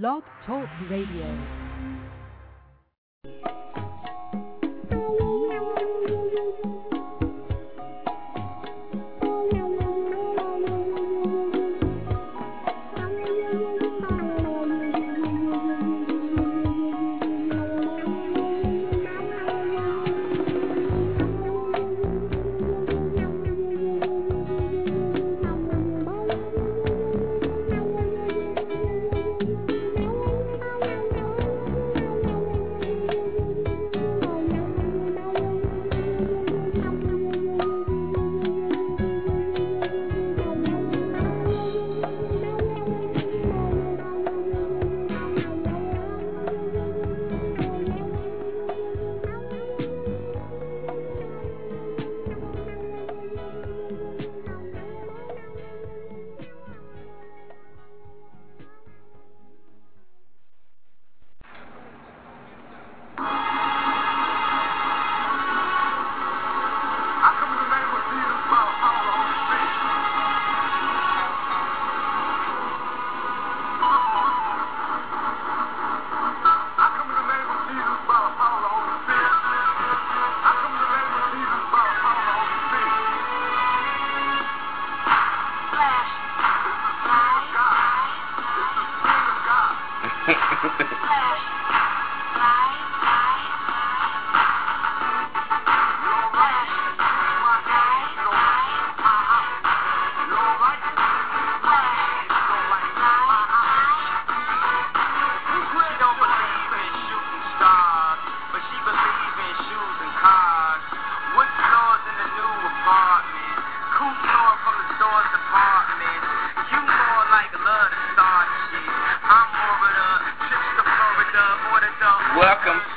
Blog Talk Radio.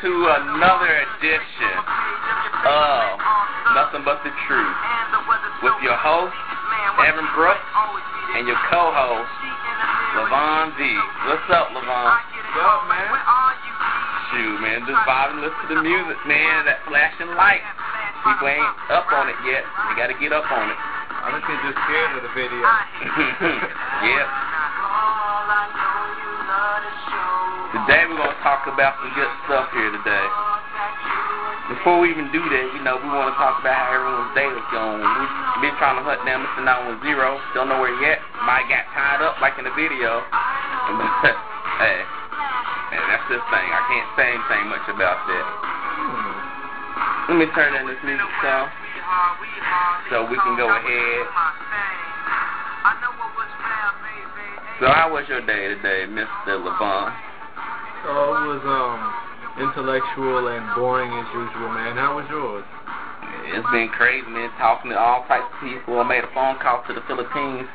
To another edition of Nothing But the Truth with your host, Evan Brooks, and your co-host, Levon V. What's up, Levon? What's up, man? Shoot, man, just vibing, listen to the music, man, that flashing light. People ain't up on it yet. You gotta get up on it. I think they're just scared of the video. yep. Today we're gonna talk about some good stuff here today. Before we even do that, you know, we want to talk about how everyone's day is going. We've been trying to hunt down Mr. 910. Don't know where yet. Might got tied up like in the video. Hey, man, that's this thing. I can't say anything much about that. Let me turn in this music song so we can go ahead. So how was your day today, Mr. Levon? So it was um intellectual and boring as usual, man. How was yours? It's been crazy, man. Talking to all types of people. I made a phone call to the Philippines,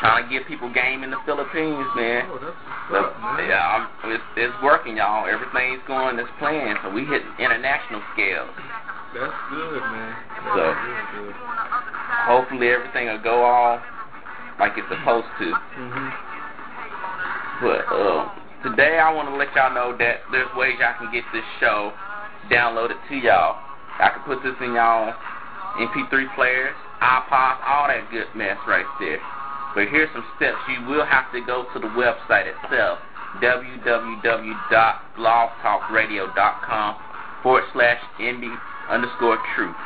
trying to get people game in the Philippines, man. Oh, that's what's up, man. yeah, I'm, it's, it's working, y'all. Everything's going as planned. So we hit international scales. That's good, man. That's So- good, good. Hopefully everything will go all like it's supposed to. Mhm. But uh, today I want to let y'all know that there's ways y'all can get this show downloaded to y'all. I can put this in y'all MP3 players, iPods, all that good mess right there. But here's some steps. You will have to go to the website itself, www.blogtalkradio.com forward slash NB underscore truth.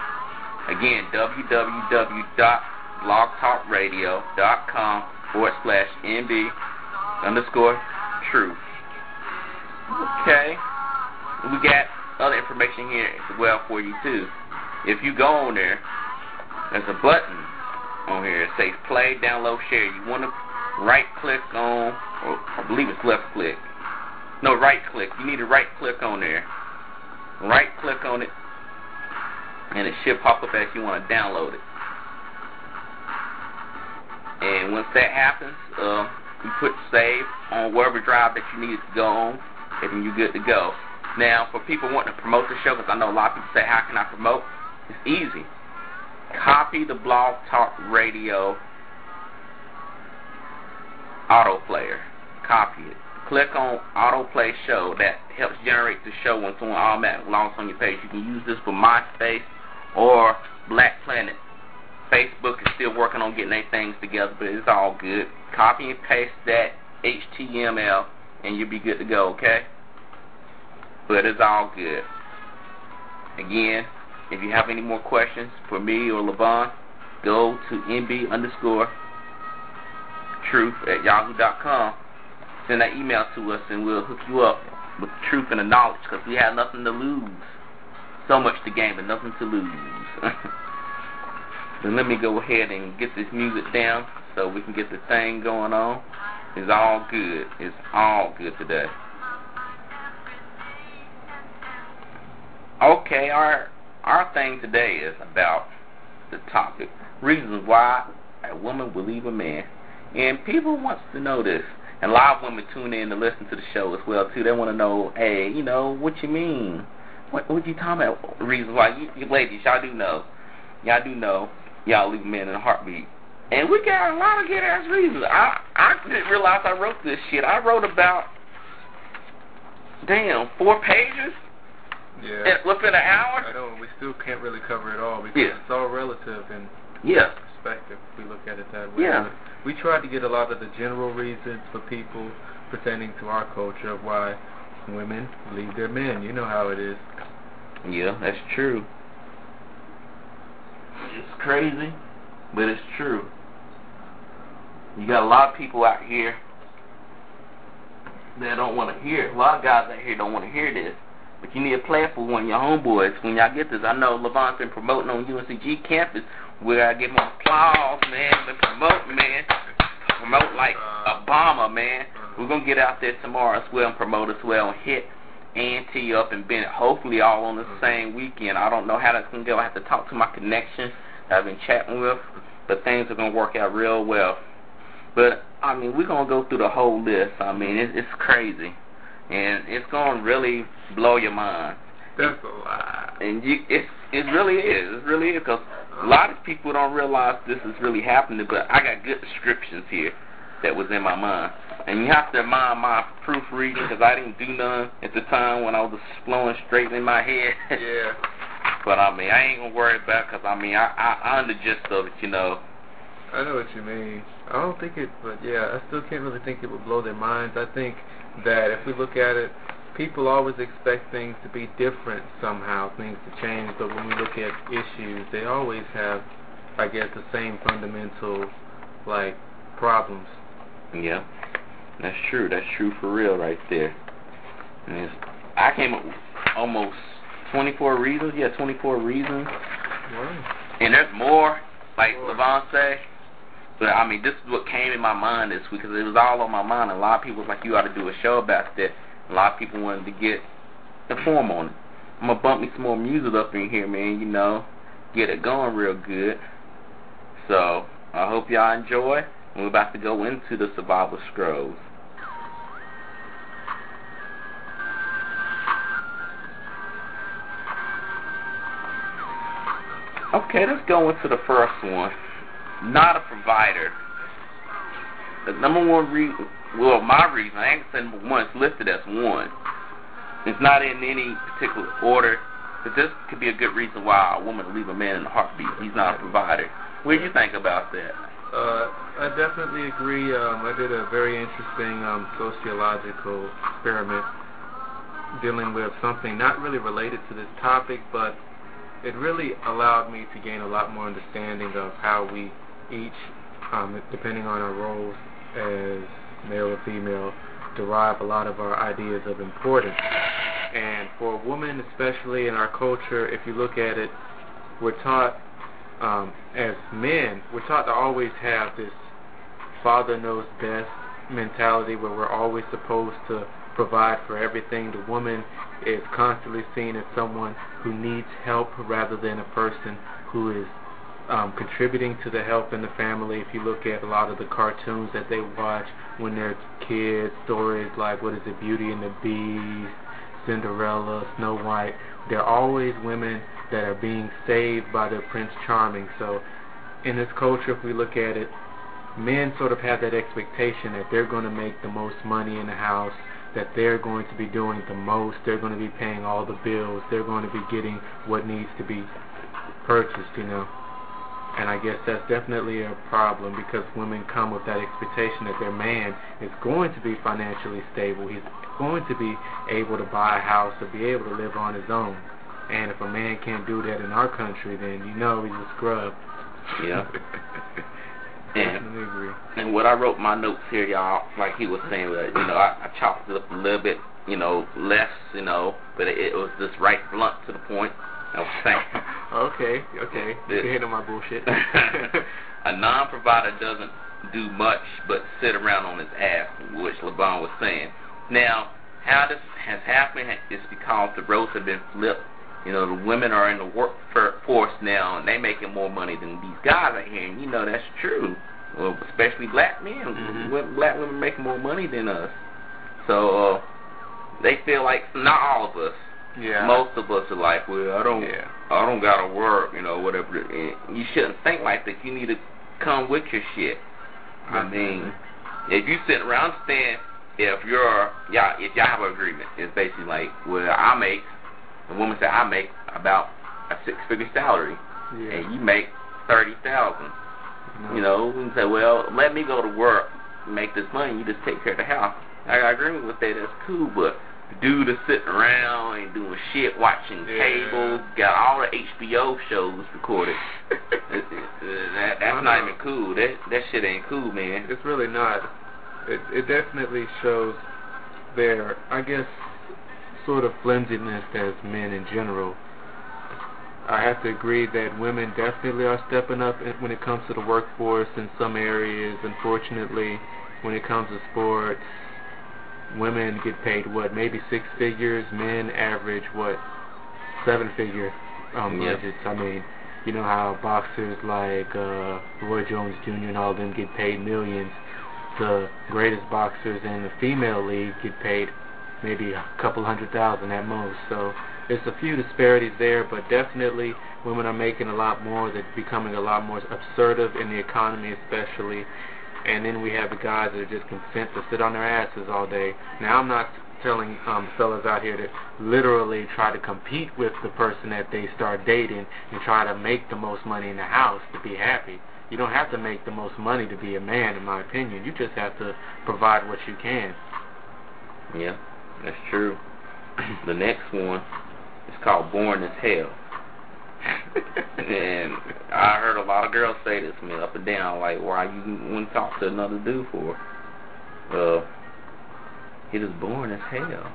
Again, www.blogtalkradio.com forward slash NB underscore truth. Okay. We got other information here as well for you too. If you go on there, there's a button on here that says play, download, share. You want to right click on, or I believe it's left click. No, right click. You need to right click on there. Right click on it, and it should pop up as you want to download it. And once that happens, uh, you put save on wherever drive that you need to go on, and then you're good to go. Now, for people wanting to promote the show, because I know a lot of people say, how can I promote? It's easy. Copy the Blog Talk Radio auto player. Copy it. Click on autoplay show. That helps generate the show when someone automatically logs on your page. You can use this for MySpace or Black Planet. Facebook is still working on getting their things together, but it's all good. Copy and paste that HTML and you'll be good to go, okay? But it's all good. Again, if you have any more questions for me or Levon, go to nb underscore truth at yahoo.com. Send that email to us and we'll hook you up with the truth and the knowledge because we have nothing to lose. So much to gain, but nothing to lose. let me go ahead and get this music down so we can get the thing going on. It's all good. It's all good today. Okay, our our thing today is about the topic reasons why a woman will leave a man, and people wants to know this. And a lot of women tune in to listen to the show as well too. They want to know, hey, you know, what you mean? What what you talking about? Reasons why you, you ladies, y'all do know, y'all do know, y'all leave a man in a heartbeat. And we got a lot of good ass reasons. I I didn't realize I wrote this shit. I wrote about damn four pages. Yeah. within an hour. I know. We still can't really cover it all because Yeah. it's all relative and Yeah. perspective. If we look at it that way. Yeah. We tried to get a lot of the general reasons for people pertaining to our culture of why women leave their men. You know how it is. Yeah, that's true. It's crazy, but it's true. You got a lot of people out here that don't want to hear. it. A lot of guys out here don't want to hear this. But you need to play it for one of your homeboys when y'all get this. I know Levon's been promoting on UNCG campus. We gotta give him applause, man. Been promoting, man. Promote like uh, Obama, man. We're gonna get out there tomorrow as well and promote as well and hit A&T up and Bennett. Hopefully all on the mm-hmm. same weekend. I don't know how that's gonna go. I have to talk to my connections that I've been chatting with, but things are gonna work out real well. But I mean, we're gonna go through the whole list. I mean, it's, it's crazy, and it's gonna really blow your mind. That's a lie. And you, it's it really is. It really is because a lot of people don't realize this is really happening. But I got good descriptions here that was in my mind, and you have to mind my proofreading because I didn't do none at the time when I was just flowing straight in my head. Yeah. but I mean, I ain't gonna worry about because I mean, I, I I'm the gist of it, you know. I know what you mean. I don't think it, but yeah, I still can't really think it would blow their minds. I think that if we look at it, people always expect things to be different somehow, things to change. But when we look at issues, they always have, I guess, the same fundamental, like, problems. Yeah, that's true. That's true for real right there. And it's, I came up with almost 24 reasons. Yeah, 24 reasons. Wow. And there's more, like More. Levon said. But I mean, this is what came in my mind this week because it was all on my mind. A lot of people was like, you ought to do a show about that. A lot of people wanted to get informed on it. I'm gonna bump me some more music up in here, man. You know, get it going real good. So I hope y'all enjoy. We're about to go into the Survival Scrolls. Okay, let's go into the first one. Not a provider. The number one reason, well, my reason, I ain't saying number one, it's listed as one. It's not in any particular order, but this could be a good reason why a woman would leave a man in a heartbeat. He's not a provider. What do you think about that? Uh, I definitely agree. Um, I did a very interesting um, sociological experiment dealing with something not really related to this topic, but it really allowed me to gain a lot more understanding of how we each, um, depending on our roles as male or female, derive a lot of our ideas of importance. And for a woman, especially in our culture, if you look at it, we're taught um, as men, we're taught to always have this father knows best mentality where we're always supposed to provide for everything. The woman is constantly seen as someone who needs help rather than a person who is um, contributing to the help in the family. If you look at a lot of the cartoons that they watch when they're kids, stories like what is it, Beauty and the Beast, Cinderella, Snow White, they're always women that are being saved by their Prince Charming. So in this culture, if we look at it, men sort of have that expectation that they're going to make the most money in the house, that they're going to be doing the most, they're going to be paying all the bills, they're going to be getting what needs to be purchased, you know. And I guess that's definitely a problem because women come with that expectation that their man is going to be financially stable. He's going to be able to buy a house or be able to live on his own. And if a man can't do that in our country, then you know he's a scrub. Yeah. and, and what I wrote my notes here, y'all, like he was saying, that you know, I, I chopped it up a little bit, you know, less, you know, but it, it was just right blunt to the point. I was saying. okay, okay. You can hit on my bullshit. a non-provider doesn't do much but sit around on his ass, which Levon was saying. Now, how this has happened is because the roles have been flipped. You know, the women are in the workforce now, and they making more money than these guys are here. And you know that's true. Well, especially black men. Mm-hmm. Black women making more money than us. So uh, they feel like not all of us. Yeah. Most of us are like, well, I don't, yeah. I don't gotta work, you know, whatever. And you shouldn't think like that. You need to come with your shit. Mm-hmm. I mean, if you sit around, stand if you're y'all if y'all have an agreement, it's basically like, well, I make the woman said I make about a six figure salary, yeah. and you make thirty thousand. No. You know, and say, well, let me go to work, make this money, you just take care of the house. I agreement with that. That's cool, but dude is sitting around and doing shit, watching yeah. cable, got all the HBO shows recorded. that, that's not even cool. That that shit ain't cool, man. It's really not it, it definitely shows their, I guess, sort of flimsiness as men in general. I have to agree that women definitely are stepping up when it comes to the workforce in some areas. Unfortunately, when it comes to sports, women get paid what maybe six figures. Men average what seven figure um, yep. budgets. I mean, you know how boxers like uh, Roy Jones Jr. and all of them get paid millions the greatest boxers in the female league get paid maybe a couple hundred thousand at most. So there's a few disparities there, but definitely women are making a lot more. They're becoming a lot more assertive in the economy, especially. And then we have the guys that are just content to sit on their asses all day. Now I'm not telling um, fellas out here to literally try to compete with the person that they start dating and try to make the most money in the house to be happy. You don't have to make the most money to be a man, in my opinion. You just have to provide what you can. Yeah, that's true. the next one is called Boring as Hell. and I heard a lot of girls say this to me up and down, like, why you wouldn't talk to another dude for? Uh, he just boring as hell.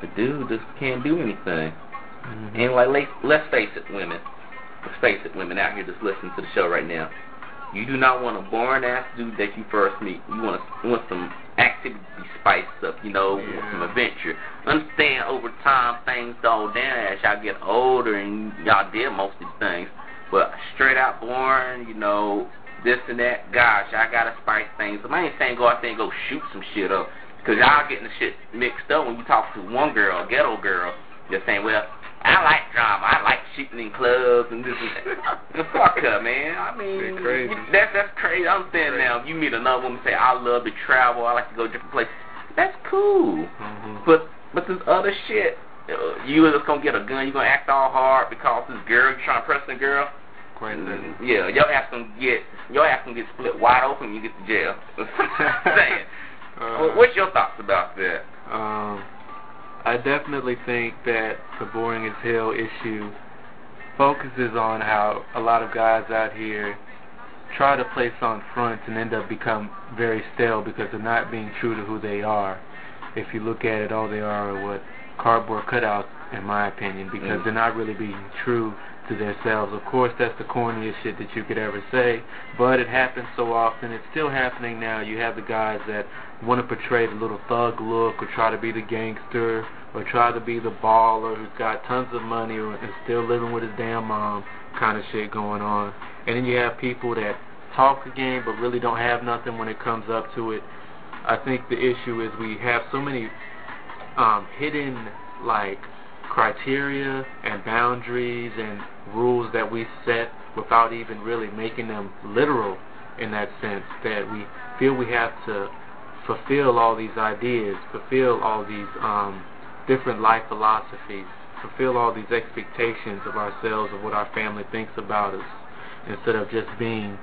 The dude just can't do anything. Mm-hmm. And like, let's face it, women let's face it, women out here just listening to the show right now. You do not want a boring ass dude that you first meet. You want you want some activity spiced up, you know, yeah. some adventure. Understand over time things dull down as y'all get older and y'all did most of these things. But straight out boring, you know, this and that, gosh, I gotta spice things up. I ain't saying go out there and go shoot some shit up. Cause y'all getting the shit mixed up when you talk to one girl, a ghetto girl. You're saying, well, I like drama. I like shooting in clubs and this and that. fuck her, man. I mean, crazy. that's that's crazy. I'm saying now, if you meet another woman say, I love to travel. I like to go to different places. That's cool. Mm-hmm. But but this other shit, uh, you just gonna get a gun. You gonna act all hard because this girl you trying to press the girl. Crazy. Mm, yeah, your ass gonna get your ass gonna get split wide open when you get to jail. saying. Uh, What's your thoughts about that? Um. I definitely think that the boring as hell issue focuses on how a lot of guys out here try to place on fronts and end up become very stale because they're not being true to who they are. If you look at it, all they are are what cardboard cutouts, in my opinion, because mm. they're not really being true to themselves. Of course, that's the corniest shit that you could ever say, but it happens so often. It's still happening now. You have the guys that want to portray the little thug look or try to be the gangster or try to be the baller who's got tons of money and still living with his damn mom kind of shit going on. And then you have people that talk game but really don't have nothing when it comes up to it. I think the issue is we have so many um, hidden like criteria and boundaries and rules that we set without even really making them literal in that sense that we feel we have to fulfill all these ideas, fulfill all these um, different life philosophies, fulfill all these expectations of ourselves, of what our family thinks about us. instead of just being,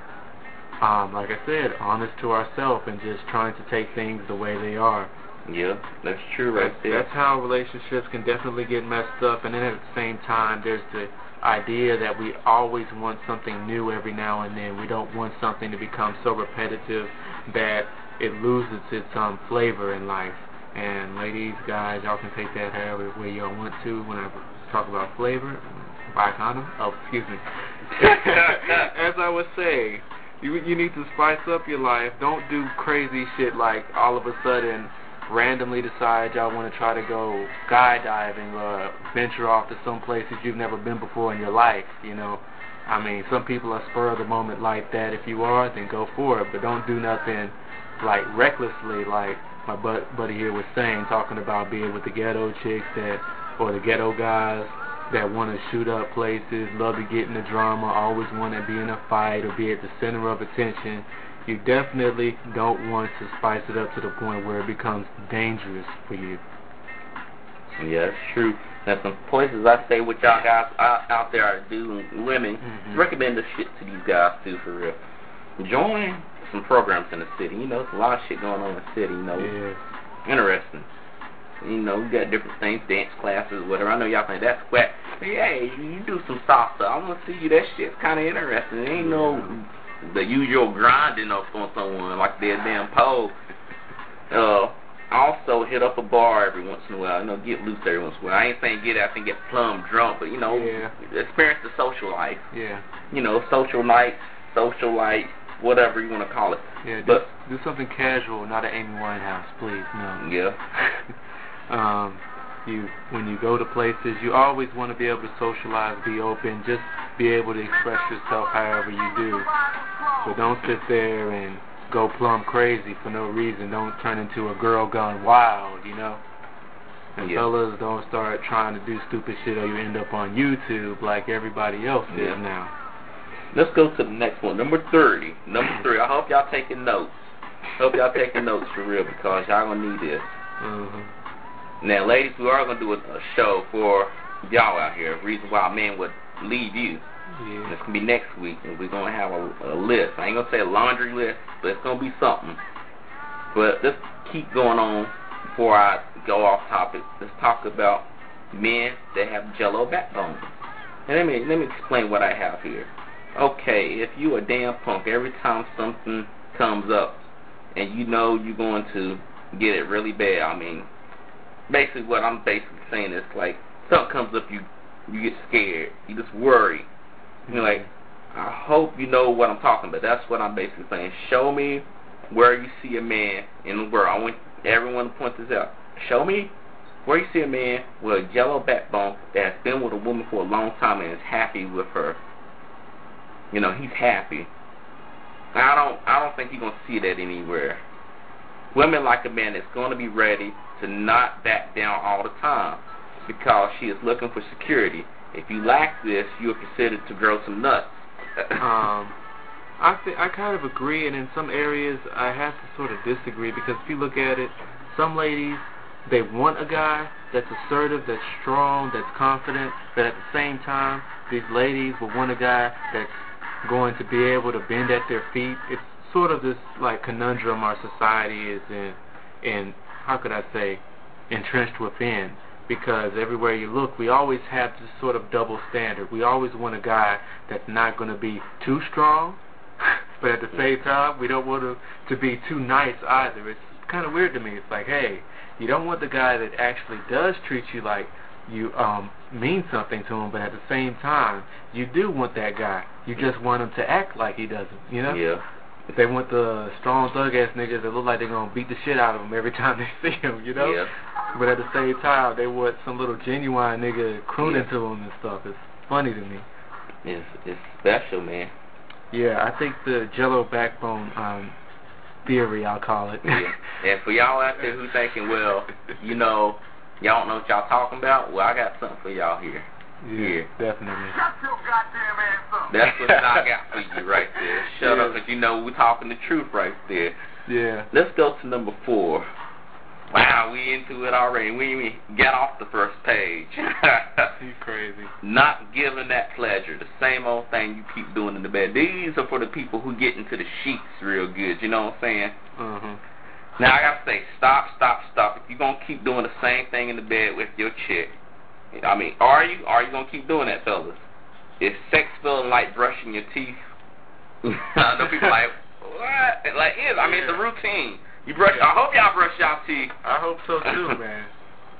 um, like I said, honest to ourselves and just trying to take things the way they are. Yeah, that's true right that's, there. That's how relationships can definitely get messed up. And then at the same time, there's the idea that we always want something new every now and then. We don't want something to become so repetitive that it loses its um, flavor in life. And ladies, guys, y'all can take that however way y'all want to when I talk about flavor. Buy condom. Oh, excuse me. As I was saying, you you need to spice up your life. Don't do crazy shit like all of a sudden randomly decide y'all want to try to go skydiving or venture off to some places you've never been before in your life, you know. I mean, some people are spur of the moment like that. If you are, then go for it, but don't do nothing like recklessly like my buddy here was saying, talking about being with the ghetto chicks that or the ghetto guys that want to shoot up places, love to get in the drama, always want to be in a fight or be at the center of attention you definitely don't want to spice it up to the point where it becomes dangerous for you. Yeah, that's true. Now, some places I say what y'all guys out, out there are doing, women, mm-hmm. recommend this shit to these guys too, for real. Join some programs in the city. You know, there's a lot of shit going on in the city. You know, yeah. interesting. You know, we got different things, dance classes, whatever. I know y'all think that's whack. But yeah, you do some salsa. I want to see you. That shit's kind of interesting. It ain't no the usual grinding up on someone like their damn pole. Uh, also hit up a bar every once in a while. You know, get loose every once in a while. I ain't saying get out and get plumb drunk, but you know, yeah. experience the social life. Yeah. You know, social night, social life, whatever you want to call it. Yeah. But do, do something casual, not an Amy Winehouse, please. No. Yeah. um you when you go to places you always want to be able to socialize be open just be able to express yourself however you do. But don't sit there and go plumb crazy for no reason. Don't turn into a girl gone wild you know? And yeah. fellas don't start trying to do stupid shit or you end up on YouTube like everybody else yeah. is now. Let's go to the next one number 30 number 3 I hope y'all taking notes. Hope y'all taking notes for real because y'all gonna need this. Mm-hmm. Now, ladies, we are going to do a, a show for y'all out here. Reason why a man would leave you. Yeah. It's going to be next week, and we're going to have a, a list. I ain't going to say a laundry list, but it's going to be something. But let's keep going on before I go off topic. Let's talk about men that have jello backbone. And let me let me explain what I have here. Okay, if you a damn punk, every time something comes up, and you know you're going to get it really bad. I mean, basically what I'm basically saying is like something comes up, you you get scared, you just worry. You know, like I hope you know what I'm talking about. That's what I'm basically saying. Show me where you see a man in the world. I want everyone to point this out. Show me where you see a man with a yellow backbone that has been with a woman for a long time and is happy with her. You know, he's happy. I don't I don't think you're gonna see that anywhere. Women like a man that's gonna be ready to not back down all the time because she is looking for security. If you lack this, you are considered to grow some nuts. um, I th- I kind of agree, and in some areas I have to sort of disagree because if you look at it, some ladies they want a guy that's assertive, that's strong, that's confident, but at the same time, these ladies will want a guy that's going to be able to bend at their feet. It's sort of this like conundrum our society is in, in how could I say, entrenched within. Because everywhere you look, we always have this sort of double standard. We always want a guy that's not going to be too strong, but at the same time, we don't want to to be too nice either. It's kind of weird to me. It's like, hey, you don't want the guy that actually does treat you like you um mean something to him, but at the same time, you do want that guy. You just want him to act like he doesn't. You know? Yeah. They want the strong thug ass niggas that look like they're gonna beat the shit out of them every time they see them, you know. But at the same time, they want some little genuine nigga crooning to them and stuff. It's funny to me. It's it's special, man. Yeah, I think the Jello backbone um theory, I'll call it. yeah. And for y'all out there who thinking, well, you know, y'all don't know what y'all talking about. Well, I got something for y'all here. Yeah, definitely. Shut your goddamn ass up. That's what I got for you right there. Shut yeah. up, because you know we're talking the truth right there. Yeah. Let's go to number four. Wow, we into it already. We even get off the first page. you crazy. Not giving that pleasure. The same old thing you keep doing in the bed. These are for the people who get into the sheets real good. You know what I'm saying? Uh-huh. Now I gotta say, stop, stop, stop. If you're gonna keep doing the same thing in the bed with your chick, I mean, are you? Are you gonna keep doing that, fellas? Is sex feeling like brushing your teeth? I know people like what? Like is I mean, it's a routine. You brush. I hope y'all brush y'all teeth. I hope so too, man.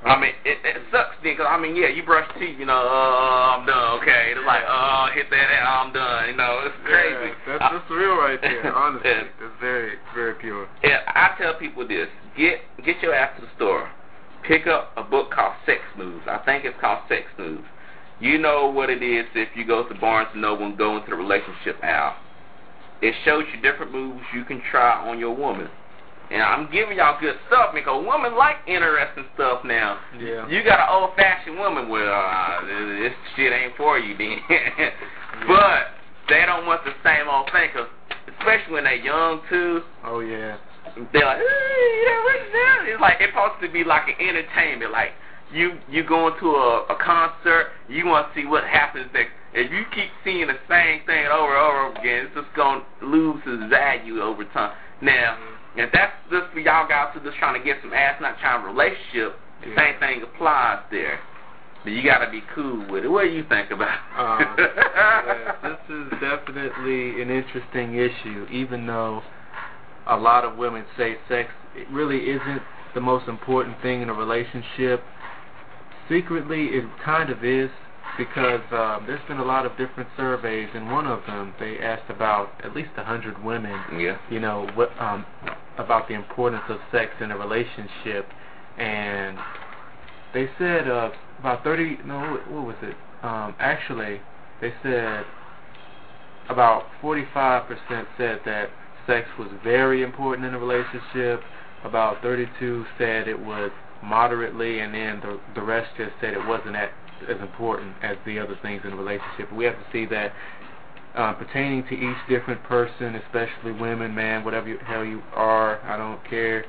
I mean, it, it sucks then, cause I mean, yeah, you brush teeth, you know, uh, I'm done, okay. It's like, oh, hit that, I'm done, you know, it's crazy. Yeah, that's, that's real right there, honestly. Yeah. It's very, very pure. Yeah, I tell people this: get get your ass to the store, pick up a book called Sex Moves. I think it's called Sex Moves. You know what it is if you go to Barnes and Noble and go into the relationship aisle. It shows you different moves you can try on your woman. And I'm giving y'all good stuff because women like interesting stuff now. Yeah. You got an old fashioned woman, well, uh, this shit ain't for you then. yeah. But they don't want the same old thing, cause especially when they're young too. Oh yeah. They're like, what's that? It's like it's supposed to be like an entertainment. Like you you going to a, a concert, you want to see what happens next. If you keep seeing the same thing over and over again, it's just gonna lose its value over time. Now. If that's just for y'all guys who just trying to get some ass, not trying to relationship, the yeah. same thing applies there. But you got to be cool with it. What do you think about? Um, yeah, this is definitely an interesting issue. Even though a lot of women say sex it really isn't the most important thing in a relationship, secretly it kind of is because um, there's been a lot of different surveys, and one of them they asked about at least a hundred women. Yeah. You know what um, about the importance of sex in a relationship, and they said uh, about thirty. No, what was it? Um, actually, they said about 45% said that sex was very important in a relationship. About 32 said it was moderately, and then the the rest just said it wasn't at as important as the other things in a relationship. We have to see that uh, pertaining to each different person, especially women, man, whatever you, hell you are, I don't care.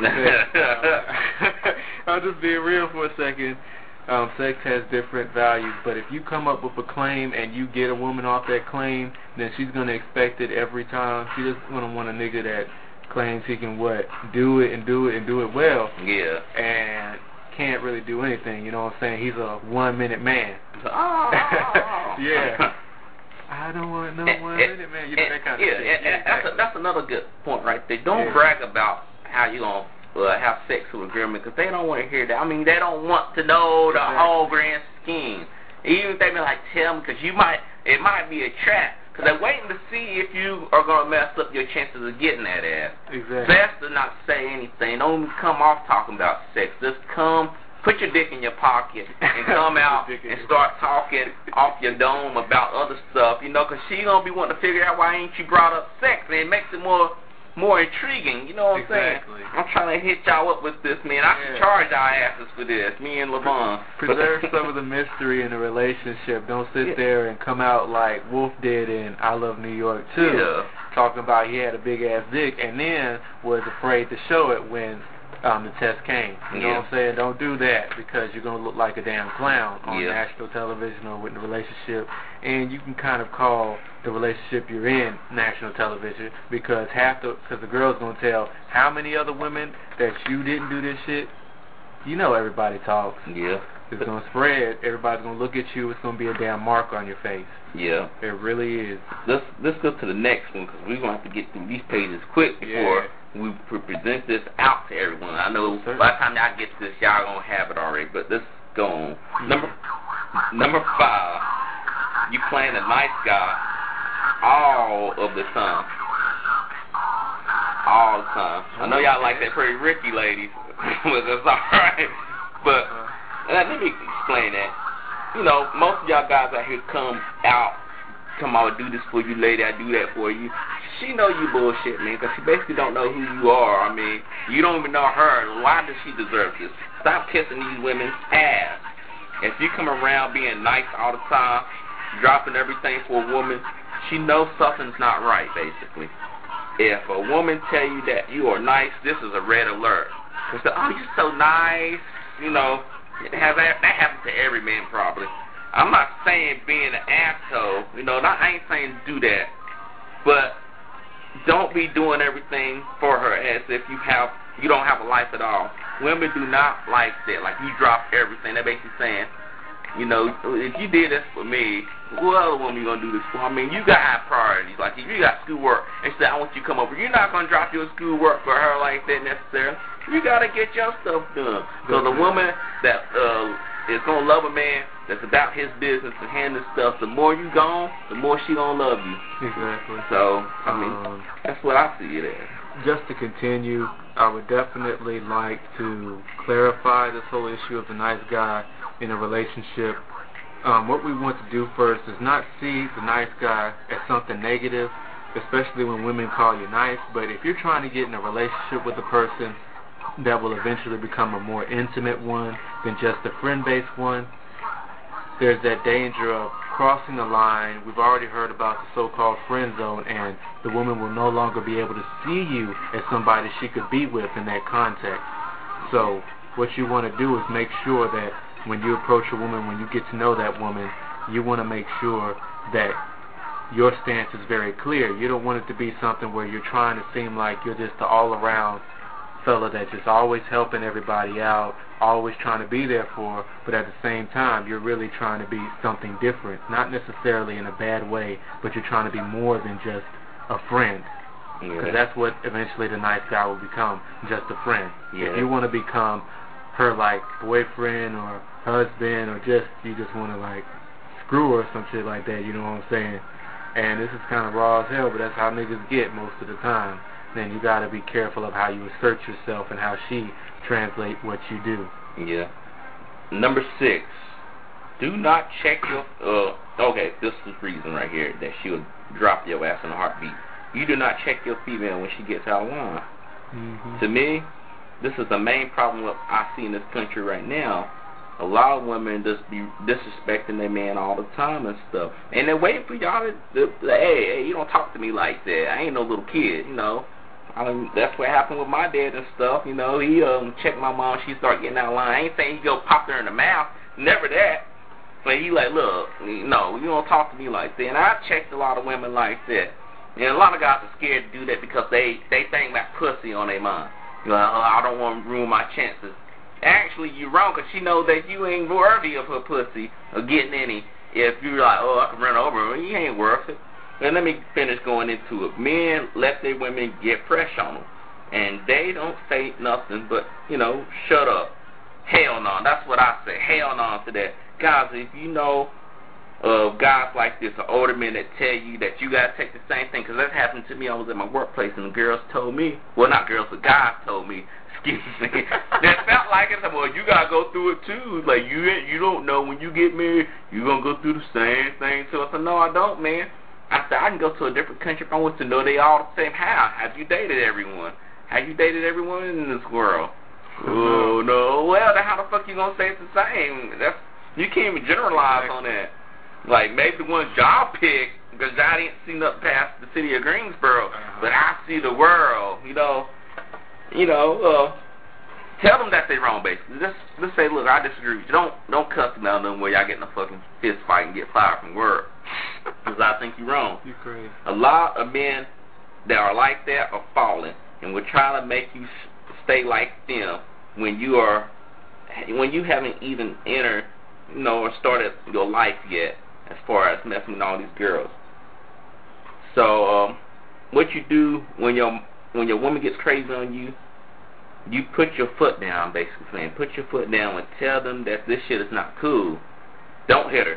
I'll just be real for a second. Um, sex has different values, but if you come up with a claim and you get a woman off that claim, then she's gonna expect it every time. She just gonna want a nigga that claims he can what do it and do it and do it well. Yeah. And can't really do anything. You know what I'm saying? He's a one minute man. Oh. yeah. I don't want no one minute man. You know that kind yeah, of shit. Yeah, that's, a, that's another good point right there. Don't yeah. brag about how you gonna uh, have sex with a girl because they don't want to hear that. I mean, they don't want to know the exactly. whole grand scheme. Even if they be like, tell them, because you might, it might be a trap. Because they're waiting to see if you are going to mess up your chances of getting that ass. Exactly. Best to not say anything. Don't come off talking about sex. Just come, put your dick in your pocket, and come out and start talking off your dome about other stuff, you know, because she going to be wanting to figure out why ain't you brought up sex. And it makes it more more intriguing. You know what exactly. I'm saying? I'm trying to hit y'all up with this, man. I yeah. charge our asses for this, me and Levon. Preserve some of the mystery in the relationship. Don't sit yeah. there and come out like Wolf did in I Love New York too, yeah. talking about he had a big ass dick, and then was afraid to show it when um, the test came. You know what I'm saying? Don't do that because you're gonna look like a damn clown on yeah. national television or with the relationship, and you can kind of call the relationship you're in national television because half the because the girl's gonna tell how many other women that you didn't do this shit. You know everybody talks. Yeah. It's gonna spread. Everybody's gonna look at you. It's gonna be a damn mark on your face. Yeah. It really is. Let's let's go to the next one because we're gonna have to get through these pages quick before yeah. We present this out to everyone. I know Certainly. by the time y'all get to this, y'all gonna have it already. But let's go on. Number number five. You playing a nice guy all of the time. All the time. I know y'all like that pretty Ricky ladies, but that's alright. But uh, let me explain that. You know, most of y'all guys out here come out, come out, do this for you, lady. I do that for you. She know you bullshit, man, because she basically don't know who you are. I mean, you don't even know her. Why does she deserve this? Stop kissing these women's ass. If you come around being nice all the time, dropping everything for a woman, she knows something's not right, basically. If a woman tell you that you are nice, this is a red alert. So, oh, you're so nice. You know, that happens to every man probably. I'm not saying being an asshole. You know, not, I ain't saying do that. But don't be doing everything for her as if you have you don't have a life at all. Women do not like that. Like you drop everything. They're basically saying, you know, if you did this for me, what other woman you gonna do this for? I mean, you got high priorities. Like if you got schoolwork and say I want you to come over, you're not gonna drop your schoolwork for her like that necessarily. You gotta get your stuff done. So the woman that uh is gonna love a man that's about his business and handling stuff, the more you gone, the more she gonna love you. Exactly. So I mean, Um, that's what I see it as. just to continue, I would definitely like to clarify this whole issue of the nice guy in a relationship. Um, what we want to do first is not see the nice guy as something negative, especially when women call you nice. But if you're trying to get in a relationship with a person that will eventually become a more intimate one than just a friend-based one, there's that danger of crossing the line. We've already heard about the so-called friend zone, and the woman will no longer be able to see you as somebody she could be with in that context. So what you want to do is make sure that when you approach a woman, when you get to know that woman, you want to make sure that your stance is very clear. You don't want it to be something where you're trying to seem like you're just the all-around fella that's just always helping everybody out, always trying to be there for, but at the same time, you're really trying to be something different. Not necessarily in a bad way, but you're trying to be more than just a friend. Because Yeah. that's what eventually the nice guy will become, just a friend. Yeah. If you want to become her like boyfriend or husband or just you just want to like screw her or some shit like that, you know what I'm saying? And this is kind of raw as hell, but that's how niggas get most of the time. Then you got to be careful of how you assert yourself and how she translate what you do. Yeah. Number six. Do not check your. Uh, okay, this is the reason right here that she'll drop your ass in a heartbeat. You do not check your female when she gets out of line. Mm-hmm. To me, this is the main problem what I see in this country right now. A lot of women just be disrespecting their man all the time and stuff, and they're waiting for y'all to, to, to hey, hey, you don't talk to me like that. I ain't no little kid, you know. I mean, that's what happened with my dad and stuff. You know, he um checked my mom. She started getting out of line. I ain't saying he go pop her in the mouth. Never that. But he like, look, no, you don't talk to me like that. And I checked a lot of women like that. And a lot of guys are scared to do that because they they think about pussy on their mind. You know, oh, I don't want to ruin my chances. Actually, you're wrong because she knows that you ain't worthy of her pussy or getting any. If you're like, oh, I can run over her, you ain't worth it. And let me finish going into it. Men let their women get fresh on them, and they don't say nothing but, you know, shut up. Hell no. That's what I say. Hell no to that. Guys, if you know of guys like this or older men that tell you that you got to take the same thing, because that happened to me. I was at my workplace, and the girls told me, well, not girls, but guys told me, excuse me, that felt like it. Well, you got to go through it too. Like, you you don't know when you get married, you're going to go through the same thing. So I said, no, I don't, man. I said, I can go to a different country if I want to know they all the same. How? Have you dated everyone? Have you dated everyone in this world? Oh, no. Well, then how the fuck you going to say it's the same? That's You can't even generalize on that. Like, maybe the ones y'all pick, because I didn't see nothing past the city of Greensboro, Uh-huh. but I see the world, you know. You know, uh, tell them that they're wrong, basically. Just, just say, look, I disagree with you. Don't, don't cuss them out them where y'all get in a fucking fist fight and get fired from work. Because I think you're wrong. You crazy. A lot of men that are like that are falling, and we're trying to make you stay like them when you are, when you haven't even entered, you know, or started your life yet, as far as messing with all these girls. So, um, what you do when your when your woman gets crazy on you, you put your foot down, basically saying, put your foot down and tell them that this shit is not cool. Don't hit her,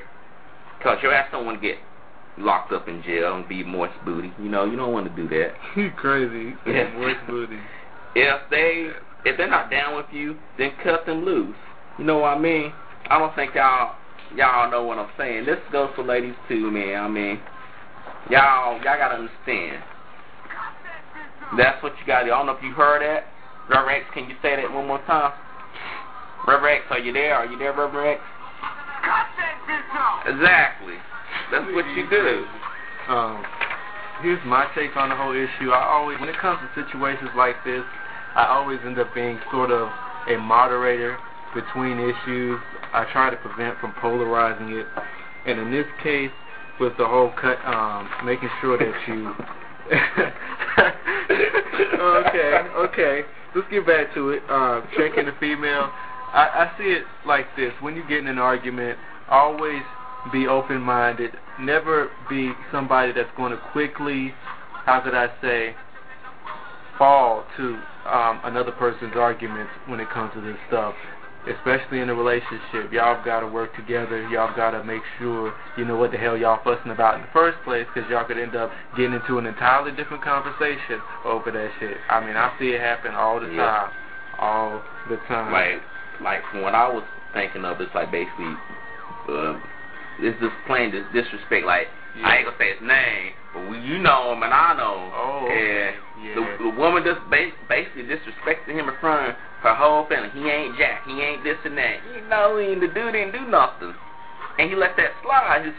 cause your ass don't want to get locked up in jail and be moist booty. You know, you don't want to do that. You crazy. Yeah. Moist booty. If they if they're not down with you, then cut them loose. You know what I mean? I don't think y'all y'all know what I'm saying. This goes for ladies too, man. I mean, y'all y'all gotta understand. That's what you gotta do. I don't know if you heard that. Reverend X, can you say that one more time? Reverend X, are you there? Are you there, Reverend X? Cut that bitch off. Exactly. That's what you do. Um, here's my take on the whole issue. I always, when it comes to situations like this, I always end up being sort of a moderator between issues. I try to prevent from polarizing it. And in this case, with the whole cut, um, making sure that you. okay, okay. Let's get back to it. Uh, checking the female. I, I see it like this: when you get in an argument, always be open-minded. Never be somebody that's going to quickly, how could I say, fall to um, another person's arguments when it comes to this stuff especially in a relationship. Y'all got to work together. Y'all got to make sure you know what the hell y'all fussing about in the first place because y'all could end up getting into an entirely different conversation over that shit. I mean, I see it happen all the Yeah. time. All the time. Like, like from what I was thinking of, it's like basically, uh, it's just plain dis- disrespect. Like, Yeah. I ain't gonna say his name, but we, you know him and I know him. Oh, and. Yeah. the, the woman just ba- basically disrespecting him in front of her whole family. He ain't Jack. He ain't this and that. You know, and the dude didn't do nothing, and he let that slide. Just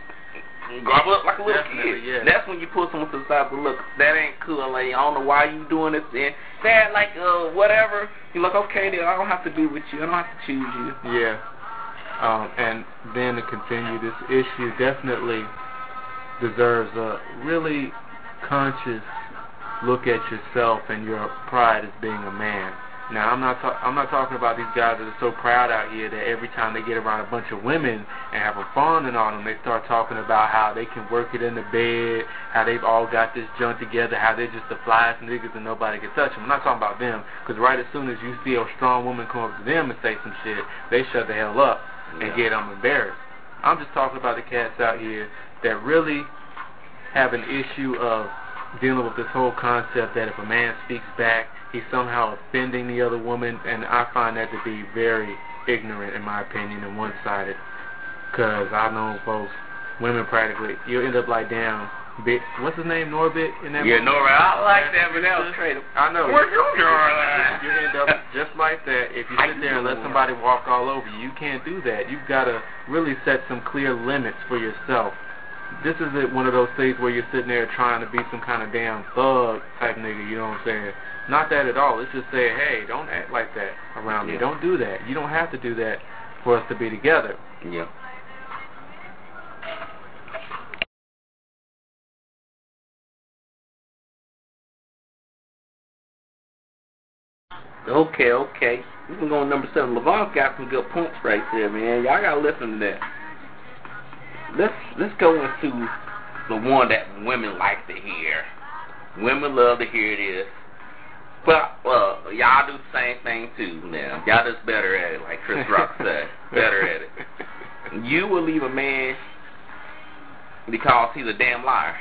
gobble up like a little Definitely, kid. yeah. That's when you pull someone to the side. But look, that ain't cool. Like, I don't know why you doing this. And that, like, uh, whatever. You look okay. Then I don't have to be with you. I don't have to choose you. Yeah. Um, and then to continue, this issue definitely deserves a really conscious look at yourself and your pride as being a man. Now, I'm not ta- I'm not talking about these guys that are so proud out here that every time they get around a bunch of women and have a fawning on them, they start talking about how they can work it in the bed, how they've all got this junk together, how they're just the flyest niggas and nobody can touch them. I'm not talking about them, because right as soon as you see a strong woman come up to them and say some shit, they shut the hell up and Yeah. get them embarrassed. I'm just talking about the cats out here that really have an issue of dealing with this whole concept that if a man speaks back, he's somehow offending the other woman, and I find that to be very ignorant, in my opinion, and one-sided. Because I know folks, women practically, you'll end up like damn, bit, what's his name, Norbit? In that Yeah, movie? Nora, I like that, but that was crazy. I know. Where's your Nora? You end up just like that if you sit you there and let somebody walk all over you. You can't do that. You've got to really set some clear limits for yourself. This isn't one of those things where you're sitting there trying to be some kind of damn thug type nigga, you know what I'm saying? Not that at all. It's just saying, hey, don't act like that around me. Don't do that. You don't have to do that for us to be together. Yeah. Okay, okay. We can go on number seven. Levon's got some good points right there, man. Y'all gotta listen to that. Let's let's go into the one that women like to hear. Women love to hear this. But uh, y'all do the same thing too now. Y'all just better at it, like Chris Rock said. better at it. You will leave a man because he's a damn liar.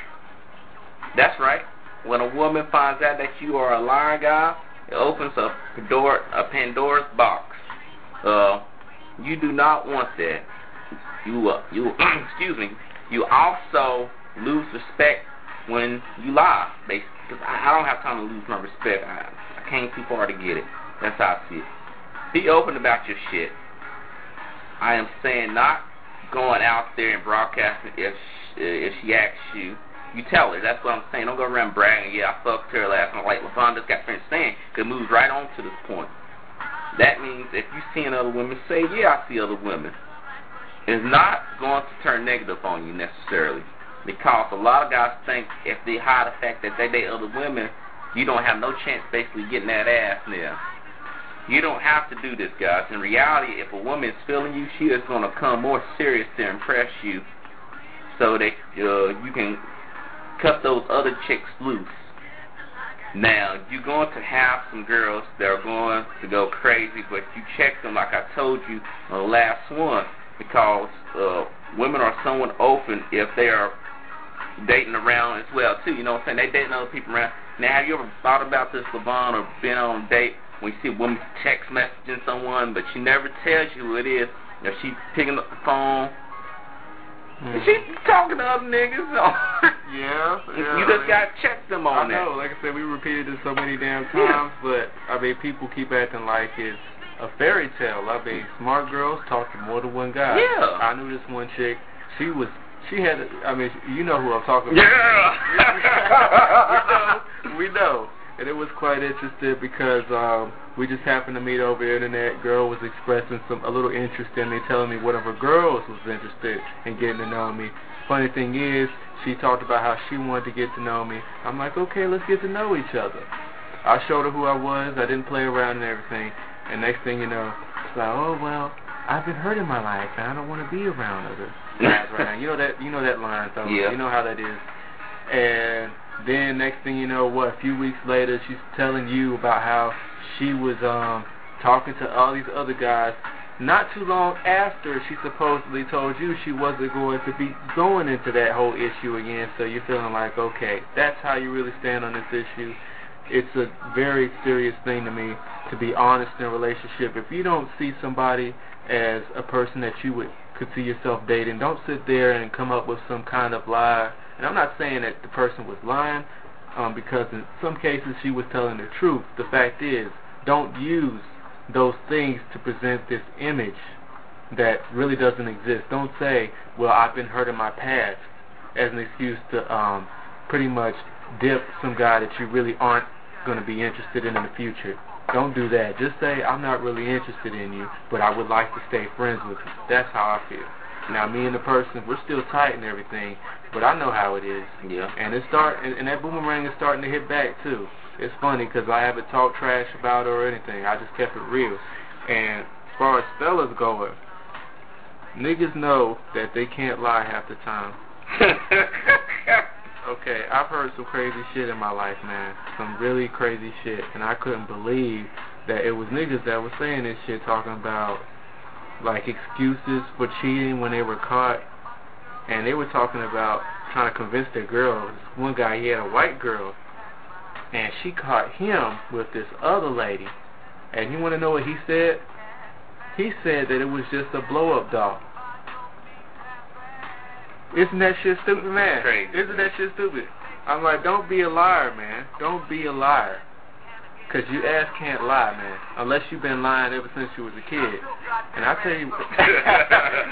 That's right. When a woman finds out that you are a liar guy, it opens up a door, a Pandora's box. Uh, you do not want that. You, uh, you, excuse me. You also lose respect when you lie. 'Cause I, I don't have time to lose my respect. I, I came too far to get it. That's how I see it. Be open about your shit. I am saying not going out there and broadcasting if she, if she asks you. You tell her. That's what I'm saying. Don't go around bragging. Yeah, I fucked her last night. Like Levon just got finished saying. could move right on to this point. That means if you see other women, say, yeah, I see other women. It's not going to turn negative on you necessarily. Because a lot of guys think if they hide the fact that they date other women, you don't have no chance basically getting that ass now. You don't have to do this, guys. In reality, if a woman is feeling you, she is going to come more serious to impress you so that uh, you can cut those other chicks loose. Now, you're going to have some girls that are going to go crazy, but you check them like I told you on the last one because uh, women are somewhat open if they are dating around as well too. You know what I'm saying? They dating other people around. Now, have you ever thought about this, Levon, or been on a date when you see a woman text messaging someone, but she never tells you who it is? If she picking up the phone, Mhm. she talking to other niggas. yeah, yeah. you just got to check them I on know, that. like I said, we repeated this so many damn Yeah. times, but I mean, people keep acting like it's a fairy tale. I mean, smart girls talk to more than one guy. Yeah. I knew this one chick. She was, she had, I mean, you know who I'm talking about. Yeah. we know, we know. and it was quite interesting because um, we just happened to meet over the internet. Girl was expressing some a little interest in me, telling me one of her girls was interested in getting to know me. Funny thing is, she talked about how she wanted to get to know me. I'm like, okay, let's get to know each other. I showed her who I was. I didn't play around and everything. And next thing you know, it's like, oh well, I've been hurt in my life, and I don't want to be around other guys right now. You know that you know that line, so Yeah. you know how that is. And then next thing you know, what? A few weeks later, she's telling you about how she was um talking to all these other guys. Not too long after she supposedly told you she wasn't going to be going into that whole issue again, so you're feeling like, okay, that's how you really stand on this issue. It's a very serious thing to me to be honest in a relationship. If you don't see somebody as a person that you would could see yourself dating, don't sit there and come up with some kind of lie. And I'm not saying that the person was lying, um, because in some cases she was telling the truth. The fact is, don't use those things to present this image that really doesn't exist. Don't say, well, I've been hurt in my past as an excuse to um, pretty much dip some guy that you really aren't going to be interested in in the future. Don't do that. Just say, I'm not really interested in you, but I would like to stay friends with you. That's how I feel. Now, me and the person, we're still tight and everything, but I know how it is. Yeah. And it start, and, and that boomerang is starting to hit back too. It's funny because I haven't talked trash about her or anything. I just kept it real. And as far as fellas go, niggas know that they can't lie half the time. Okay, I've heard some crazy shit in my life, man. Some really crazy shit, and I couldn't believe that it was niggas that was saying this shit, talking about like excuses for cheating when they were caught, and they were talking about trying to convince their girl. This one guy, he had a white girl, and she caught him with this other lady, and you want to know what he said? He said that it was just a blow up doll. Isn't that shit stupid, man? Crazy, Isn't man. that shit stupid? I'm like, don't be a liar, man. Don't be a liar. Because you ass can't lie, man. Unless you've been lying ever since you was a kid. And I tell you...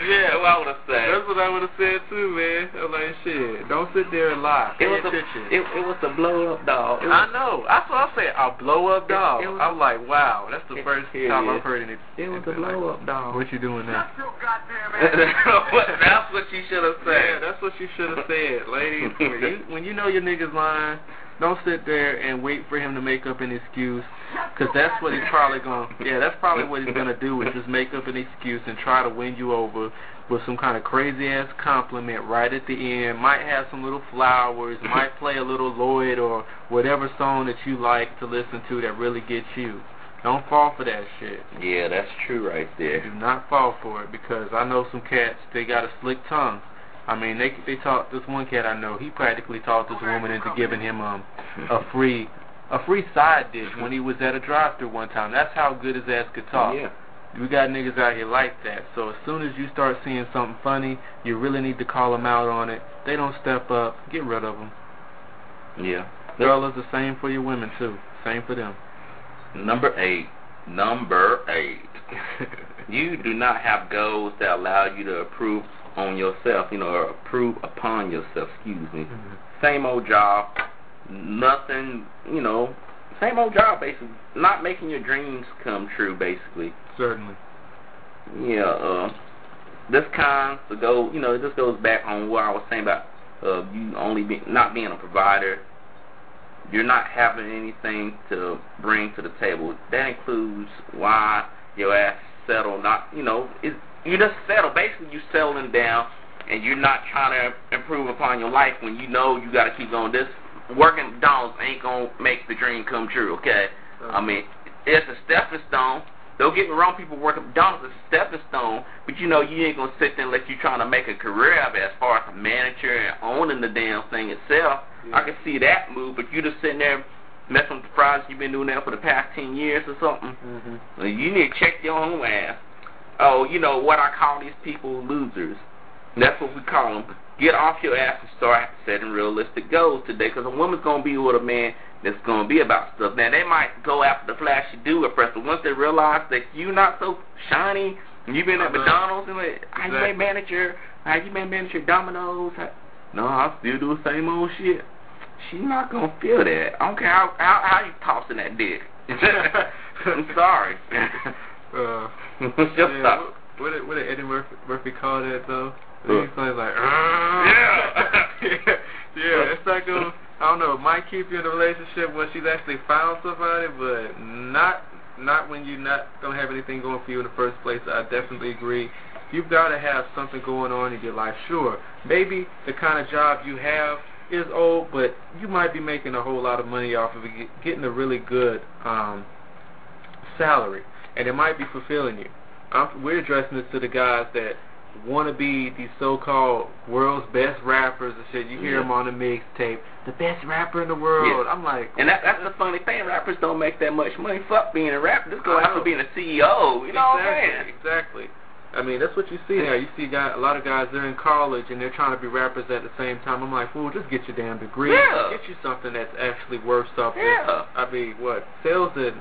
yeah, what I would have said. That's what I would have said, too, man. I'm like, shit, don't sit there and lie. It Pay was a it, it was a blow up dog. It I know. That's what I said. A blow up dog. It- it was- I'm like, wow. That's the It- first it time is. I've heard it. it was a blow up dog. What you doing now? Shut your goddamn ass. That's what she should have Yeah, said. that's what you should have said, ladies. when, you, when you know your nigga's lying, don't sit there and wait for him to make up an excuse, because that's what he's probably going. to Yeah, that's probably what he's gonna do is just make up an excuse and try to win you over with some kind of crazy ass compliment right at the end. Might have some little flowers. might play a little Lloyd or whatever song that you like to listen to that really gets you. Don't fall for that shit. Yeah, that's true right there. Do not fall for it because I know some cats. They got a slick tongue. I mean, they they talked this one cat I know. He practically talked this woman into giving him um a free a free side dish when he was at a drive-through one time. That's how good his ass could talk. Yeah. We got niggas out here like that. So as soon as you start seeing something funny, you really need to call them out on it. They don't step up. Get rid of them. Yeah. Fellas, the same for your women too. Same for them. Number eight. Number eight. You do not have goals that allow you to improve on yourself, you know, or improve upon yourself, excuse me. Same old job, nothing, you know, same old job basically. Not making your dreams come true basically. Certainly. Yeah, uh, this kind of go, you know, this goes back on what I was saying about uh, you only be, not being a provider. You're not having anything to bring to the table. That includes why your ass settle. Not, you know, it, you just settle. Basically, you settling down, and you're not trying to improve upon your life when you know you got to keep going. This working McDonald's ain't gonna make the dream come true. Okay, I mean, it's a stepping stone. Don't get me wrong, people work McDonald's is a stepping stone, but you know you ain't gonna sit there unless you trying to make a career of it as far as a manager and owning the damn thing itself. I can see that move, but you just sitting there messing with the fries you've been doing that for the past ten years or something. Mm-hmm. Well, you need to check your own ass. Oh, you know what I call these people losers. That's what we call them. Get off your ass and start setting realistic goals today, because a woman's gonna be with a man that's gonna be about stuff. Now they might go after the flashy dude at first, but once they realize that you're not so shiny, and you've been at Uh-huh. McDonald's and like, how you been manager, how you been manager Domino's? How, no, I still do the same old shit. she's not gonna feel that. I don't care how how, how you tossing that dick. I'm sorry. Uh, Just yeah, stop. what, what did, what did Eddie Murphy, Murphy call that though? Huh. He's like, like Yeah. yeah, yeah. It's not gonna. I don't know. It might keep you in a relationship when she's actually found somebody, but not not when you're not gonna have anything going for you in the first place. I definitely agree. You've got to have something going on in your life. Sure, maybe the kind of job you have is old, but you might be making a whole lot of money off of it, getting a really good um, salary, and it might be fulfilling you. I'm, we're addressing this to the guys that want to be these so-called world's best rappers and shit. You hear Yeah. them on the mixtape, the best rapper in the world. Yeah. I'm like, And that, that's the funny thing. Rappers don't make that much money. Fuck being a rapper. Just go after being a CEO. You know what I'm exactly, saying? exactly. I mean, that's what you see now. You see guy, a lot of guys, they're in college and they're trying to be rappers at the same time. I'm like, fool, just get your damn degree. Yeah. Get you something that's actually worth something. Yeah. I mean, what? Sales in,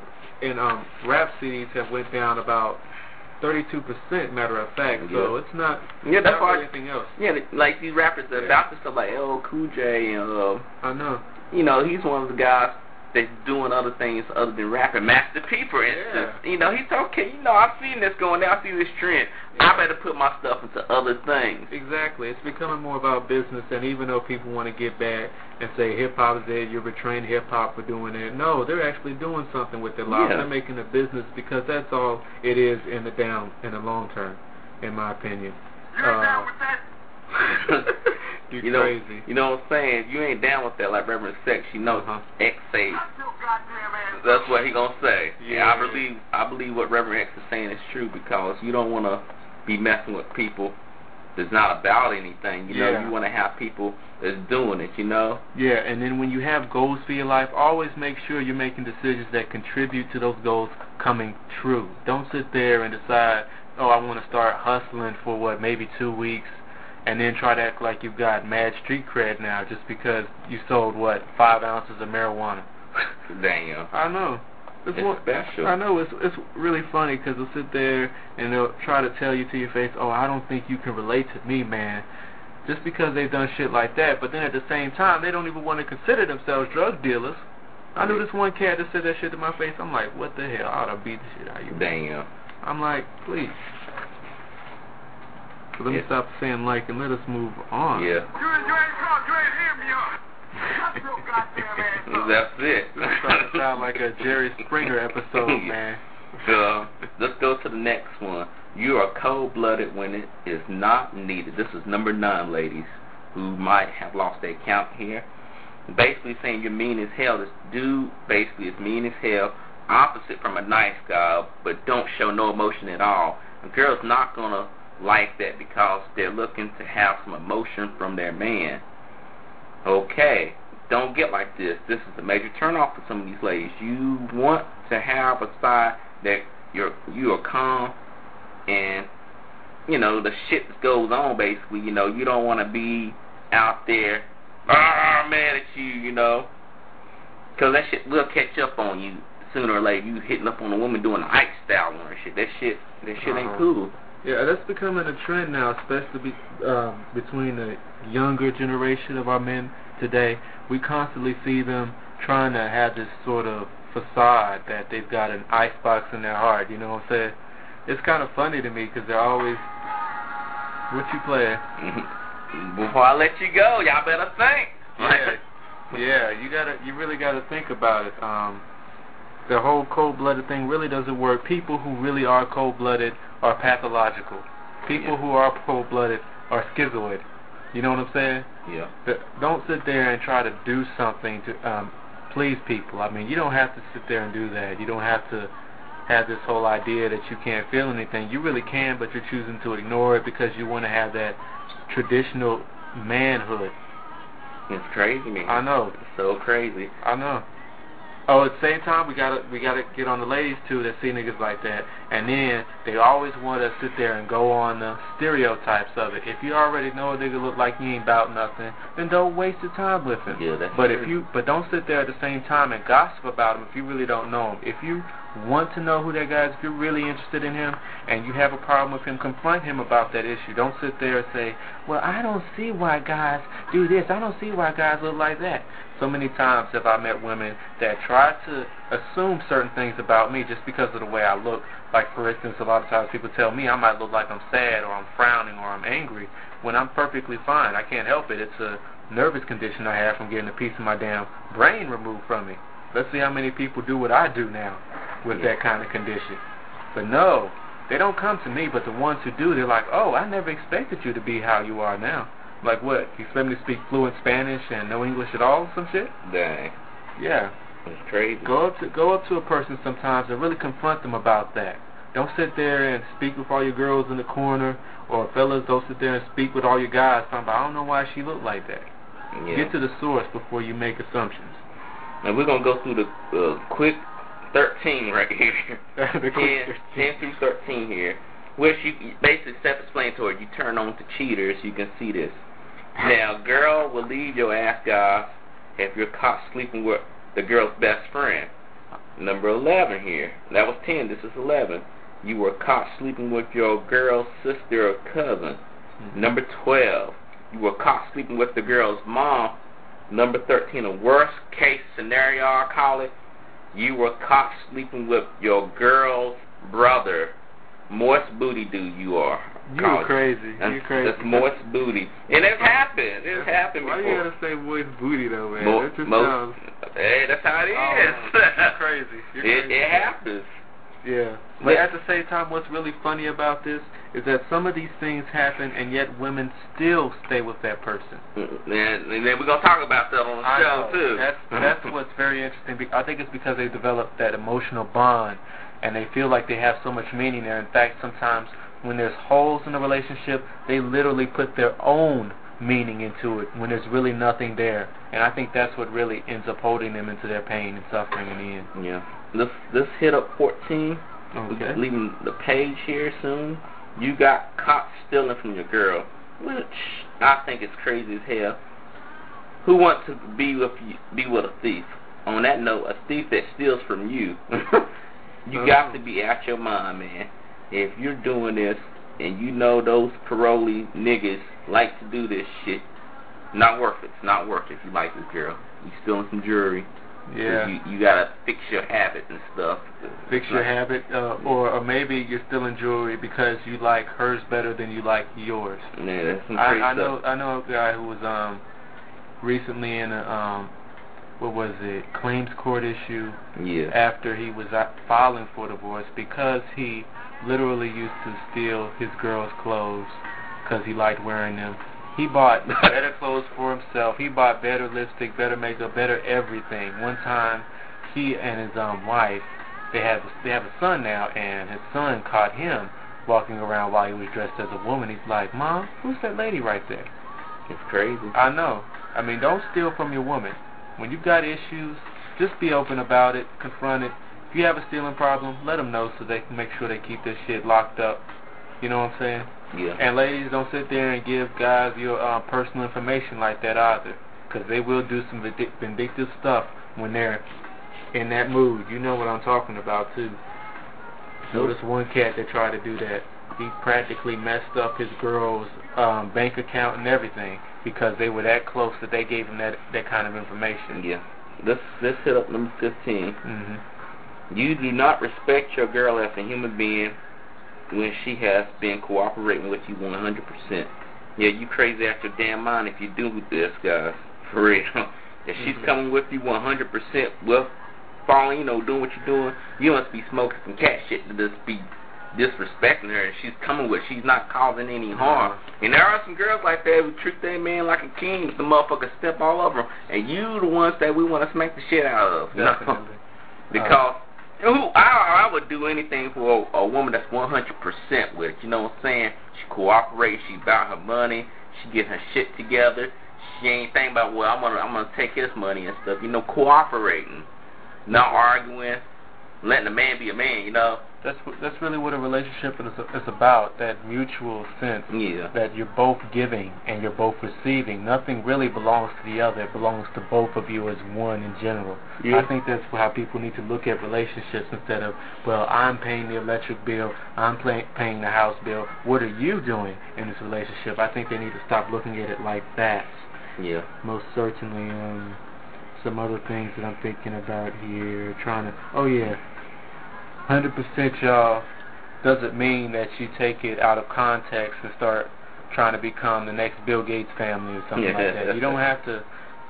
in um, rap CDs have went down about 32%, matter of fact. So it's not, Yeah, that's not anything else. Yeah, like these rappers that Yeah. about to stuff like LL Cool J and uh, I know. you know, he's one of the guys that's doing other things other than rapping. Master P, for instance. yeah. You know, he's okay. You know, I've seen this going down. I see this trend. I better put my stuff into other things. Exactly. It's becoming more about business, and even though people want to get back and say hip hop is dead, you're betraying hip hop for doing it. No, they're actually doing something with their lives. Yeah. They're making a business because that's all it is in the down in the long term, in my opinion. You ain't Uh, down with that? you you know, crazy. you know what I'm saying? You ain't down with that like Reverend X. You know, Uh-huh. X say Shut your goddamn ass That's what he gonna say. Yeah. I believe I believe what Reverend X is saying is true because you don't want to be messing with people that's not about anything. You know, Yeah. you want to have people that's doing it. You know. Yeah, and then when you have goals for your life, always make sure you're making decisions that contribute to those goals coming true. Don't sit there and decide, oh, I want to start hustling for what, maybe two weeks, and then try to act like you've got mad street cred now just because you sold, what, five ounces of marijuana. Damn. I know. It's one- special. I know it's it's really funny because they'll sit there and they'll try to tell you to your face, "Oh, I don't think you can relate to me, man," just because they've done shit like that. But then at the same time, they don't even want to consider themselves drug dealers. I knew this one cat that said that shit to my face. I'm like, "What the hell? I ought to beat the shit out of you." Damn. I'm like, please. So let me Yeah. stop saying like and let us move on. Yeah. You, you ain't talk, you ain't hear me up. Shut your goddamn ass up. That's it. This is starting to sound like a Jerry Springer episode, man. Uh, let's go to the next one. You are cold-blooded when it is not needed. This is number nine, ladies, who might have lost their count here. Basically saying you're mean as hell. This dude basically is mean as hell, opposite from a nice guy, but don't show no emotion at all. A girl's not gonna like that because they're looking to have some emotion from their man. Okay, don't get like this. This is a major turnoff for some of these ladies. You want to have a side that you're you are calm and you know the shit goes on. Basically, you know you don't want to be out there ah mad at you. You know, because that shit will catch up on you sooner or later. You hitting up on a woman doing the Ike style on her shit. That shit that shit ain't Uh-huh. cool. Yeah, that's becoming a trend now, especially be, um, between the younger generation of our men today. We constantly see them trying to have this sort of facade that they've got an icebox in their heart. You know what I'm saying? It's kind of funny to me because they're always, what you playing? Before I let you go, y'all better think. Yeah, yeah. You gotta, you really gotta think about it. Um, the whole cold-blooded thing really doesn't work. People who really are cold-blooded are pathological. People Yeah. who are cold-blooded are schizoid. You know what I'm saying? yeah. Th- Don't sit there and try to do something to um, please people. I mean, you don't have to sit there and do that. You don't have to have this whole idea that you can't feel anything. You really can, but you're choosing to ignore it because you want to have that traditional manhood. It's crazy, man. I know. It's so crazy. I know. Oh, at the same time, we gotta we gotta get on the ladies too that see niggas like that, and then they always want to sit there and go on the stereotypes of it. If you already know a nigga look like you ain't about nothing, then don't waste your time with him. Yeah, that's but true. if you but don't sit there at the same time and gossip about him if you really don't know him. If you want to know who that guy is, if you're really interested in him and you have a problem with him, confront him about that issue. Don't sit there and say, well, I don't see why guys do this. I don't see why guys look like that. So many times have I met women that try to assume certain things about me just because of the way I look. Like, for instance, a lot of times people tell me I might look like I'm sad or I'm frowning or I'm angry when I'm perfectly fine. I can't help it. It's a nervous condition I have from getting a piece of my damn brain removed from me. Let's see how many people do what I do now with Yeah. that kind of condition. But no, they don't come to me, but the ones who do, they're like, oh, I never expected you to be how you are now. Like what? You expect me to speak fluent Spanish and no English at all, some shit? Dang, Yeah. it's crazy. Go up to go up to a person sometimes and really confront them about that. Don't sit there and speak with all your girls in the corner, or fellas, don't sit there and speak with all your guys. Talking about, I don't know why she looked like that. Yeah. Get to the source before you make assumptions. and we're gonna go through the uh, quick 13 right here. The 10, quick 10 through 13 here. Which you you basically self-explanatory. You turn on to cheaters, you can see this. Now, girl will leave your ass guys if you're caught sleeping with the girl's best friend. Number 11 here. That was 10. This is 11. You were caught sleeping with your girl's sister or cousin. Hmm. Number 12. You were caught sleeping with the girl's mom. Number 13. A worst case scenario, I call it. You were caught sleeping with your girl's brother. Moist booty dude you are. You crazy. That's, You crazy. that's moist booty. And it's happened. It's happened Why before. you gotta say moist booty though, man? Mo- that just mo- sounds. Hey, that's how it oh, is. Oh, you're crazy. You're it, crazy. it happens. Yeah. But at the same time, what's really funny about this is that some of these things happen, and yet women still stay with that person. Mm-hmm. And, and then we're gonna talk about that on the I show know. too. That's that's what's very interesting. I think it's because they developed that emotional bond, and they feel like they have so much meaning there. In fact, sometimes when there's holes in the relationship, they literally put their own meaning into it when there's really nothing there. And I think that's what really ends up holding them into their pain and suffering in the end. Yeah. Let's let's hit up 14. Okay. We're leaving the page here soon. You got caught stealing from your girl, which I think is crazy as hell. Who wants to be with you, be with a thief? On that note, a thief that steals from you, you got to be out your mind, man. If you're doing this and you know those parolee niggas like to do this shit, not worth it. It's not worth it if you like this girl. You stealing some jewelry. Yeah. You, you gotta fix your habit and stuff. Fix your habit, uh, or, or maybe you're stealing jewelry because you like hers better than you like yours. Yeah, that's some I, crazy I know stuff. I know a guy who was um recently in a um what was it claims court issue Yeah. after he was filing for divorce because he literally used to steal his girl's clothes because he liked wearing them. He bought better clothes for himself. He bought better lipstick, better makeup, better everything. One time, he and his um wife, they have they have a son now, and his son caught him walking around while he was dressed as a woman. He's like, "Mom, who's that lady right there?" It's crazy. I know. I mean, don't steal from your woman. When you've got issues, just be open about it, confront it. If you have a stealing problem, let them know so they can make sure they keep this shit locked up. You know what I'm saying? Yeah. And ladies, don't sit there and give guys your uh, personal information like that either, because they will do some vindictive stuff when they're in that mood. You know what I'm talking about too. Notice one cat that tried to do that. He practically messed up his girl's um, bank account and everything because they were that close that they gave him that that kind of information. Yeah. Let's let's hit up number fifteen. hmm You do not respect your girl as a human being when she has been cooperating with you 100%. Yeah, you crazy your damn mind if you do this, guys. For real. If she's Mhm. coming with you 100%, well, following, you know, doing what you're doing, you must be smoking some cat shit to just be disrespecting her. And she's coming with, she's not causing any uh-huh. harm. And there are some girls like that who treat their man like a king. The motherfucker step all over him. And you the ones that we want to smack the shit out of. You know? Because who I I would do anything for a, a woman that's one hundred percent with it. You know what I'm saying? She cooperates. She about her money. She get her shit together. She ain't thinking about well I'm gonna I'm gonna take his money and stuff. You know, cooperating, not arguing, letting the man be a man. You know, that's that's really what a relationship is is about. That mutual sense Yeah. that you're both giving and you're both receiving. Nothing really belongs to the other. It belongs to both of you as one in general. Yeah. I think that's how people need to look at relationships instead of, well, I'm paying the electric bill, I'm play, paying the house bill. What are you doing in this relationship? I think they need to stop looking at it like that. Yeah. Most certainly, um, some other things that I'm thinking about here. Trying to, oh yeah, 100% y'all doesn't mean that you take it out of context and start trying to become the next Bill Gates family or something like that. You don't have to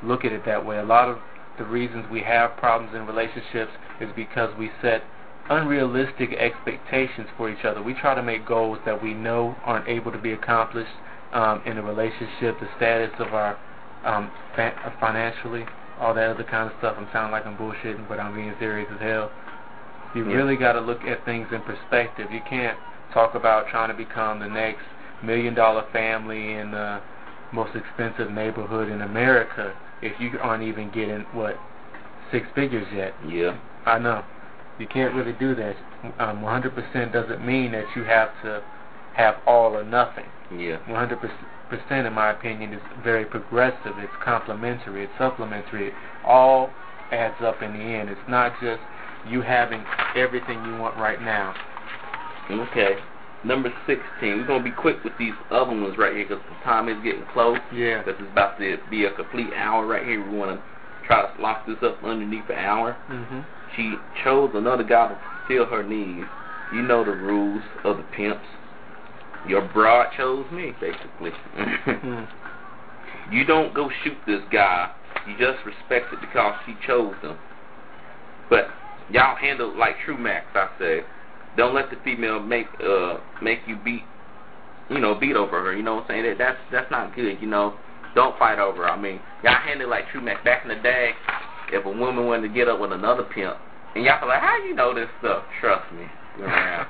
look at it that way. A lot of the reasons we have problems in relationships is because we set unrealistic expectations for each other. We try to make goals that we know aren't able to be accomplished um, in a relationship, the status of our um, financially, all that other kind of stuff. I'm sounding like I'm bullshitting, but I'm being serious as hell. You Yeah. really got to look at things in perspective. You can't talk about trying to become the next million dollar family in the most expensive neighborhood in America if you aren't even getting what six figures yet. Yeah. I know. You can't really do that. Um, 100% doesn't mean that you have to have all or nothing. Yeah. 100% in my opinion is very progressive. It's complementary. It's supplementary. It all adds up in the end. It's not just you having everything you want right now. Okay. Number 16. We're going to be quick with these other ones right here because the time is getting close. Yeah. This is about to be a complete hour right here. We want to try to lock this up underneath an hour. hmm She chose another guy to fulfill her needs. You know the rules of the pimps. Your broad chose me, basically. Mm. you don't go shoot this guy. You just respect it because she chose him. But y'all handle like true max, I say. Don't let the female make uh make you beat you know, beat over her, you know what I'm saying? That that's that's not good, you know. Don't fight over her. I mean, y'all handle like true max. Back in the day, if a woman wanted to get up with another pimp and y'all feel like, How do you know this stuff? Trust me.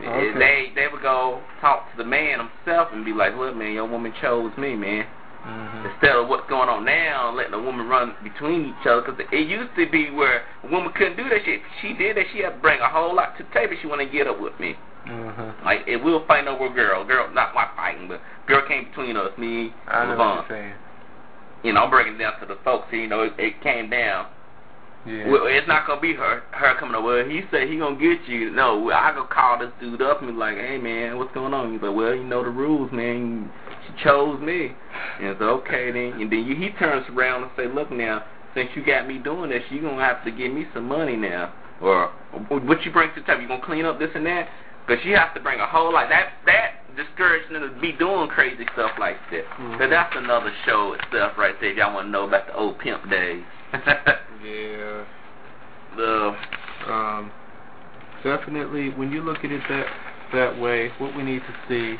Okay. They they would go talk to the man himself and be like, Look man, your woman chose me, man hmm instead of what's going on now, letting a woman run between each other. Because it used to be where a woman couldn't do that shit. She did that. She had to bring a whole lot to the table. She want to get up with me. hmm Like, if we were fighting over a girl, girl, not my fighting, but girl came between us, me, I know and what Levon. you're saying. You know, I'm breaking it down to the folks. You know, it, it came down. Yeah. Well, it's not gonna be her her coming over. Well, he said he gonna get you. No, I go call this dude up and be like, hey man, what's going on? He's like, well, you know the rules, man. She chose me. And it's okay then. And then he turns around and say, look now, since you got me doing this, you gonna have to give me some money now. Or what you bring to the table? You gonna clean up this and that? Because she has to bring a whole lot. That that discouraging them to be doing crazy stuff like that. Mhm. But that's another show itself right there. If y'all want to know about the old pimp days. yeah. the Um, definitely, when you look at it that that way, what we need to see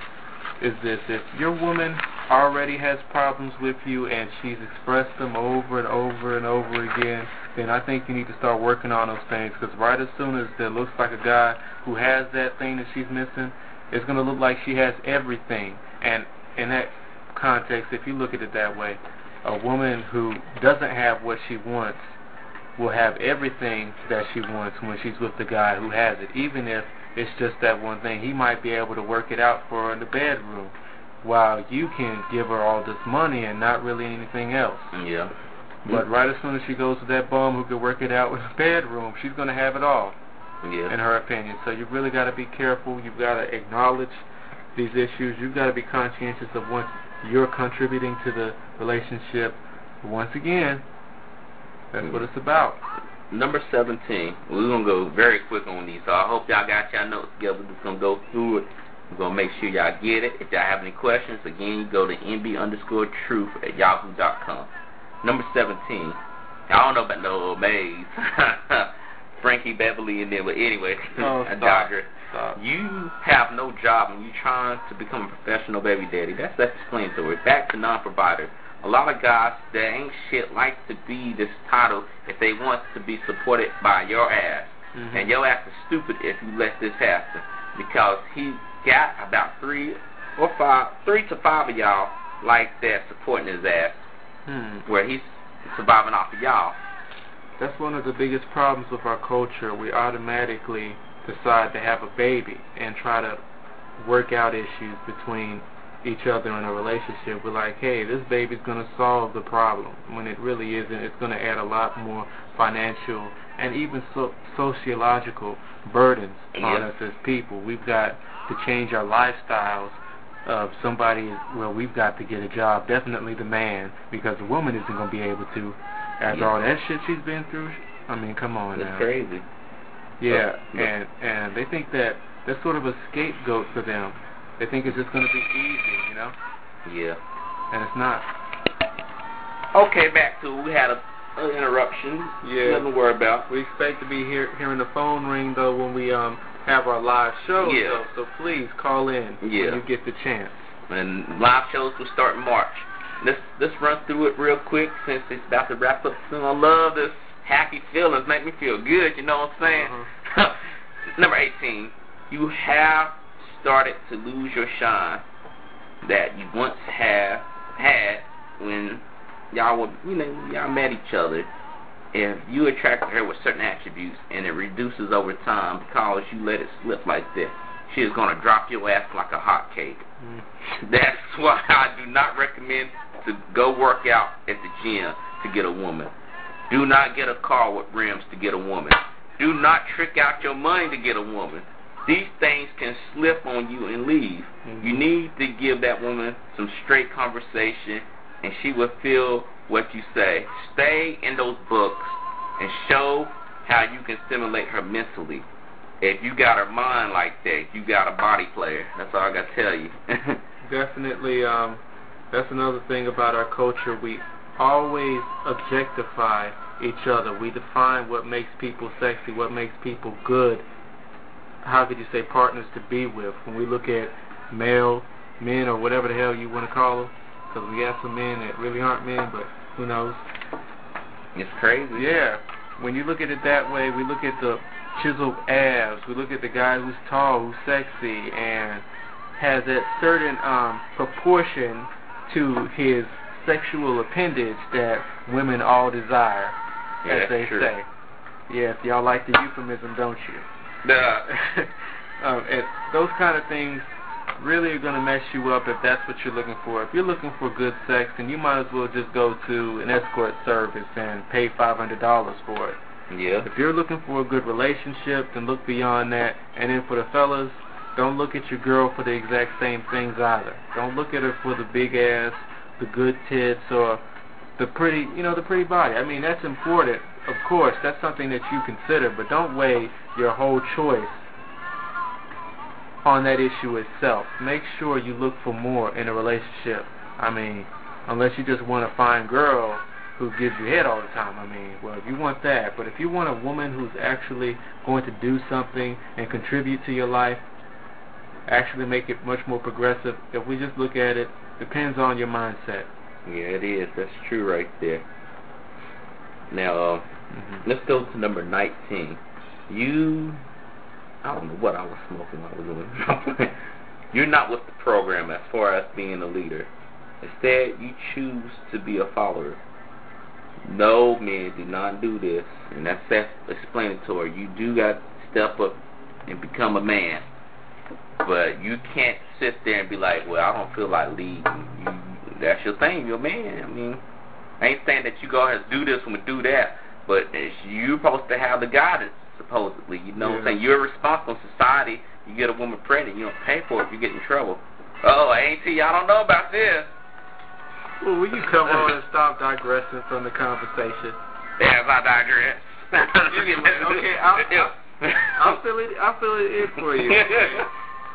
is this: if your woman already has problems with you and she's expressed them over and over and over again, then I think you need to start working on those things. Because right as soon as there looks like a guy who has that thing that she's missing, it's going to look like she has everything. And in that context, if you look at it that way, a woman who doesn't have what she wants will have everything that she wants when she's with the guy who has it, even if it's just that one thing. He might be able to work it out for her in the bedroom, while you can give her all this money and not really anything else. yeah. But right as soon as she goes to that bum who can work it out in the bedroom, she's going to have it all, Yeah. in her opinion. So you really got to be careful. You've got to acknowledge these issues. You've got to be conscientious of what you're contributing to the relationship. Once again, that's what it's about. Number 17. We're going to go very quick on these. So I hope y'all got y'all notes together. We're just going to go through it. We're going to make sure y'all get it. If y'all have any questions, again, you go to nb underscore truth at yahoo.com. Number 17. I don't know about no Maze. Frankie Beverly and them, but anyway, Oh, a. Dodger. Stop. You have no job and you're trying to become a professional baby daddy. That's that's explanatory. Back to non-provider. A lot of guys that ain't shit like to be this title if they want to be supported by your ass. Mhm. And your ass is stupid if you let this happen. Because he got about three or five, three to five of y'all like that supporting his ass, Hmm. where he's surviving off of y'all. That's one of the biggest problems with our culture. We automatically decide to have a baby and try to work out issues between each other in a relationship. We're like, hey, this baby's going to solve the problem when it really isn't. It's going to add a lot more financial and even so- sociological burdens on us as people. We've got to change our lifestyles of somebody well, we've got to get a job. Definitely the man, because the woman isn't going to be able to. After Yeah. all that shit she's been through, I mean, come on It's now. crazy. Yeah, So, and and they think that that's sort of a scapegoat for them. They think it's just going to be easy, you know, Yeah. and it's not. Okay, back to we had a, a interruption. Yeah. Nothing to worry about. We expect to be hear, hearing the phone ring though when we um have our live show. Yeah. though, so please call in Yeah. when you get the chance. And live shows will start in March. Let's let's run through it real quick since it's about to wrap up soon. I love this happy feelings, make me feel good. You know what I'm saying? Uh-huh. Number 18. You have started to lose your shine that you once have had when y'all were, you know, y'all met each other. If you attracted her with certain attributes and it reduces over time because you let it slip like that, she is gonna drop your ass like a hot cake. Mm. That's why I do not recommend to go work out at the gym to get a woman. Do not get a car with rims to get a woman. Do not trick out your money to get a woman. These things can slip on you and leave. Mhm. You need to give that woman some straight conversation and she will feel what you say. Stay in those books and show how you can stimulate her mentally. If you got her mind like that, you got a body player. That's all I got to tell you. Definitely, um, that's another thing about our culture. We always objectify each other. We define what makes people sexy, what makes people good. How could you say partners to be with? When we look at male men or whatever the hell you want to call them, because we got some men that really aren't men, but who knows? it's crazy. Yeah. When you look at it that way, we look at the chiseled abs. We look at the guy who's tall, who's sexy, and has that certain um, proportion to his sexual appendage that women all desire, Yeah, as they true. say. Yes, y'all like the euphemism, don't you? Duh. um, and those kind of things really are going to mess you up if that's what you're looking for. If you're looking for good sex, then you might as well just go to an escort service and pay $500 for it. Yeah. If you're looking for a good relationship, then look beyond that. And then for the fellas, don't look at your girl for the exact same things either. Don't look at her for the big ass, the good tits, or the pretty, you know, the pretty body. I mean, that's important. Of course, that's something that you consider, but don't weigh your whole choice on that issue itself. Make sure you look for more in a relationship. I mean, unless you just want a fine girl who gives you head all the time. I mean, well, if you want that, but if you want a woman who's actually going to do something and contribute to your life, actually make it much more progressive, if we just look at it, depends on your mindset. Yeah, it is. That's true right there. Now, uh, Mm-hmm. let's go to number 19. You, I don't know what I was smoking while I was doing You're not with the program as far as being a leader. Instead, you choose to be a follower. No, men, do not do this. And that's self-explanatory. You do got to step up and become a man. But you can't sit there and be like, well, I don't feel like leading. You, that's your thing. You're a man. I mean, I ain't saying that you go ahead and do this and we do that, but it's you supposed to have the guidance, supposedly. You know what I'm saying? You're responsible in society. You get a woman pregnant, you don't pay for it, you get in trouble. Oh, ain't you? I don't know about this. Well, will you come on and stop digressing from the conversation? Yeah, if I digress. Okay, I'll- I'll fill it. I'll fill it in for you.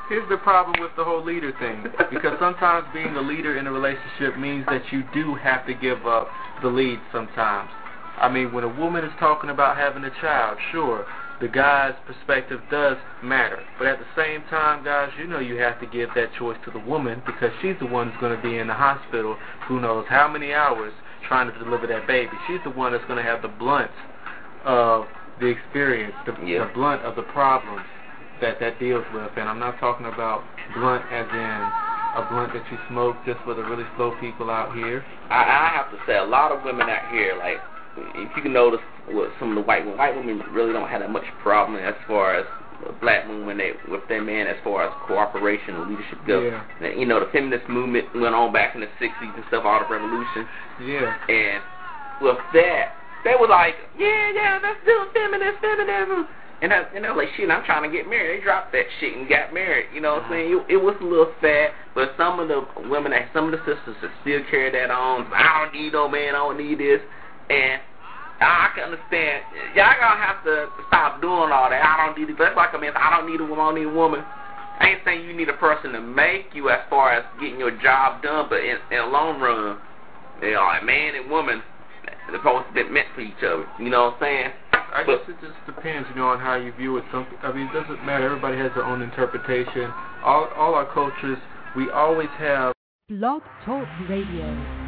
Here's the problem with the whole leader thing. Because sometimes being a leader in a relationship means that you do have to give up the lead sometimes. I mean, when a woman is talking about having a child, sure, the guy's perspective does matter. But at the same time, guys, you know you have to give that choice to the woman because she's the one who's going to be in the hospital who knows how many hours trying to deliver that baby. She's the one that's going to have the blunt of the experience, the, Yeah. the blunt of the problems that that deals with. And I'm not talking about blunt as in a blunt that you smoke just for the really slow people out here. I, I have to say, a lot of women out here, like, if you can notice with some of the white women, white women really don't have that much problem as far as black women that with their man as far as cooperation and leadership goes. Yeah. You know, the feminist movement went on back in the '60s and stuff, all the revolution. Yeah. And with that, they were like, yeah, yeah, let's do feminist feminism. And I, and I was like, shit, I'm trying to get married. They dropped that shit and got married. You know what I'm saying? It, it was a little sad, but some of the women, that some of the sisters that still carry that on. I don't need no man. I don't need this. And I can understand. Y'all gonna have to stop doing all that. I don't need it. That's like a man. I don't need a woman. I don't need a woman. I ain't saying you need a person to make you as far as getting your job done, but in, in the long run, they are man and woman. They're supposed to be meant for each other. You know what I'm saying? I guess it just depends, you know, on how you view it. Some, I mean, it doesn't matter. Everybody has their own interpretation. All, all our cultures, we always have. Blog Talk Radio.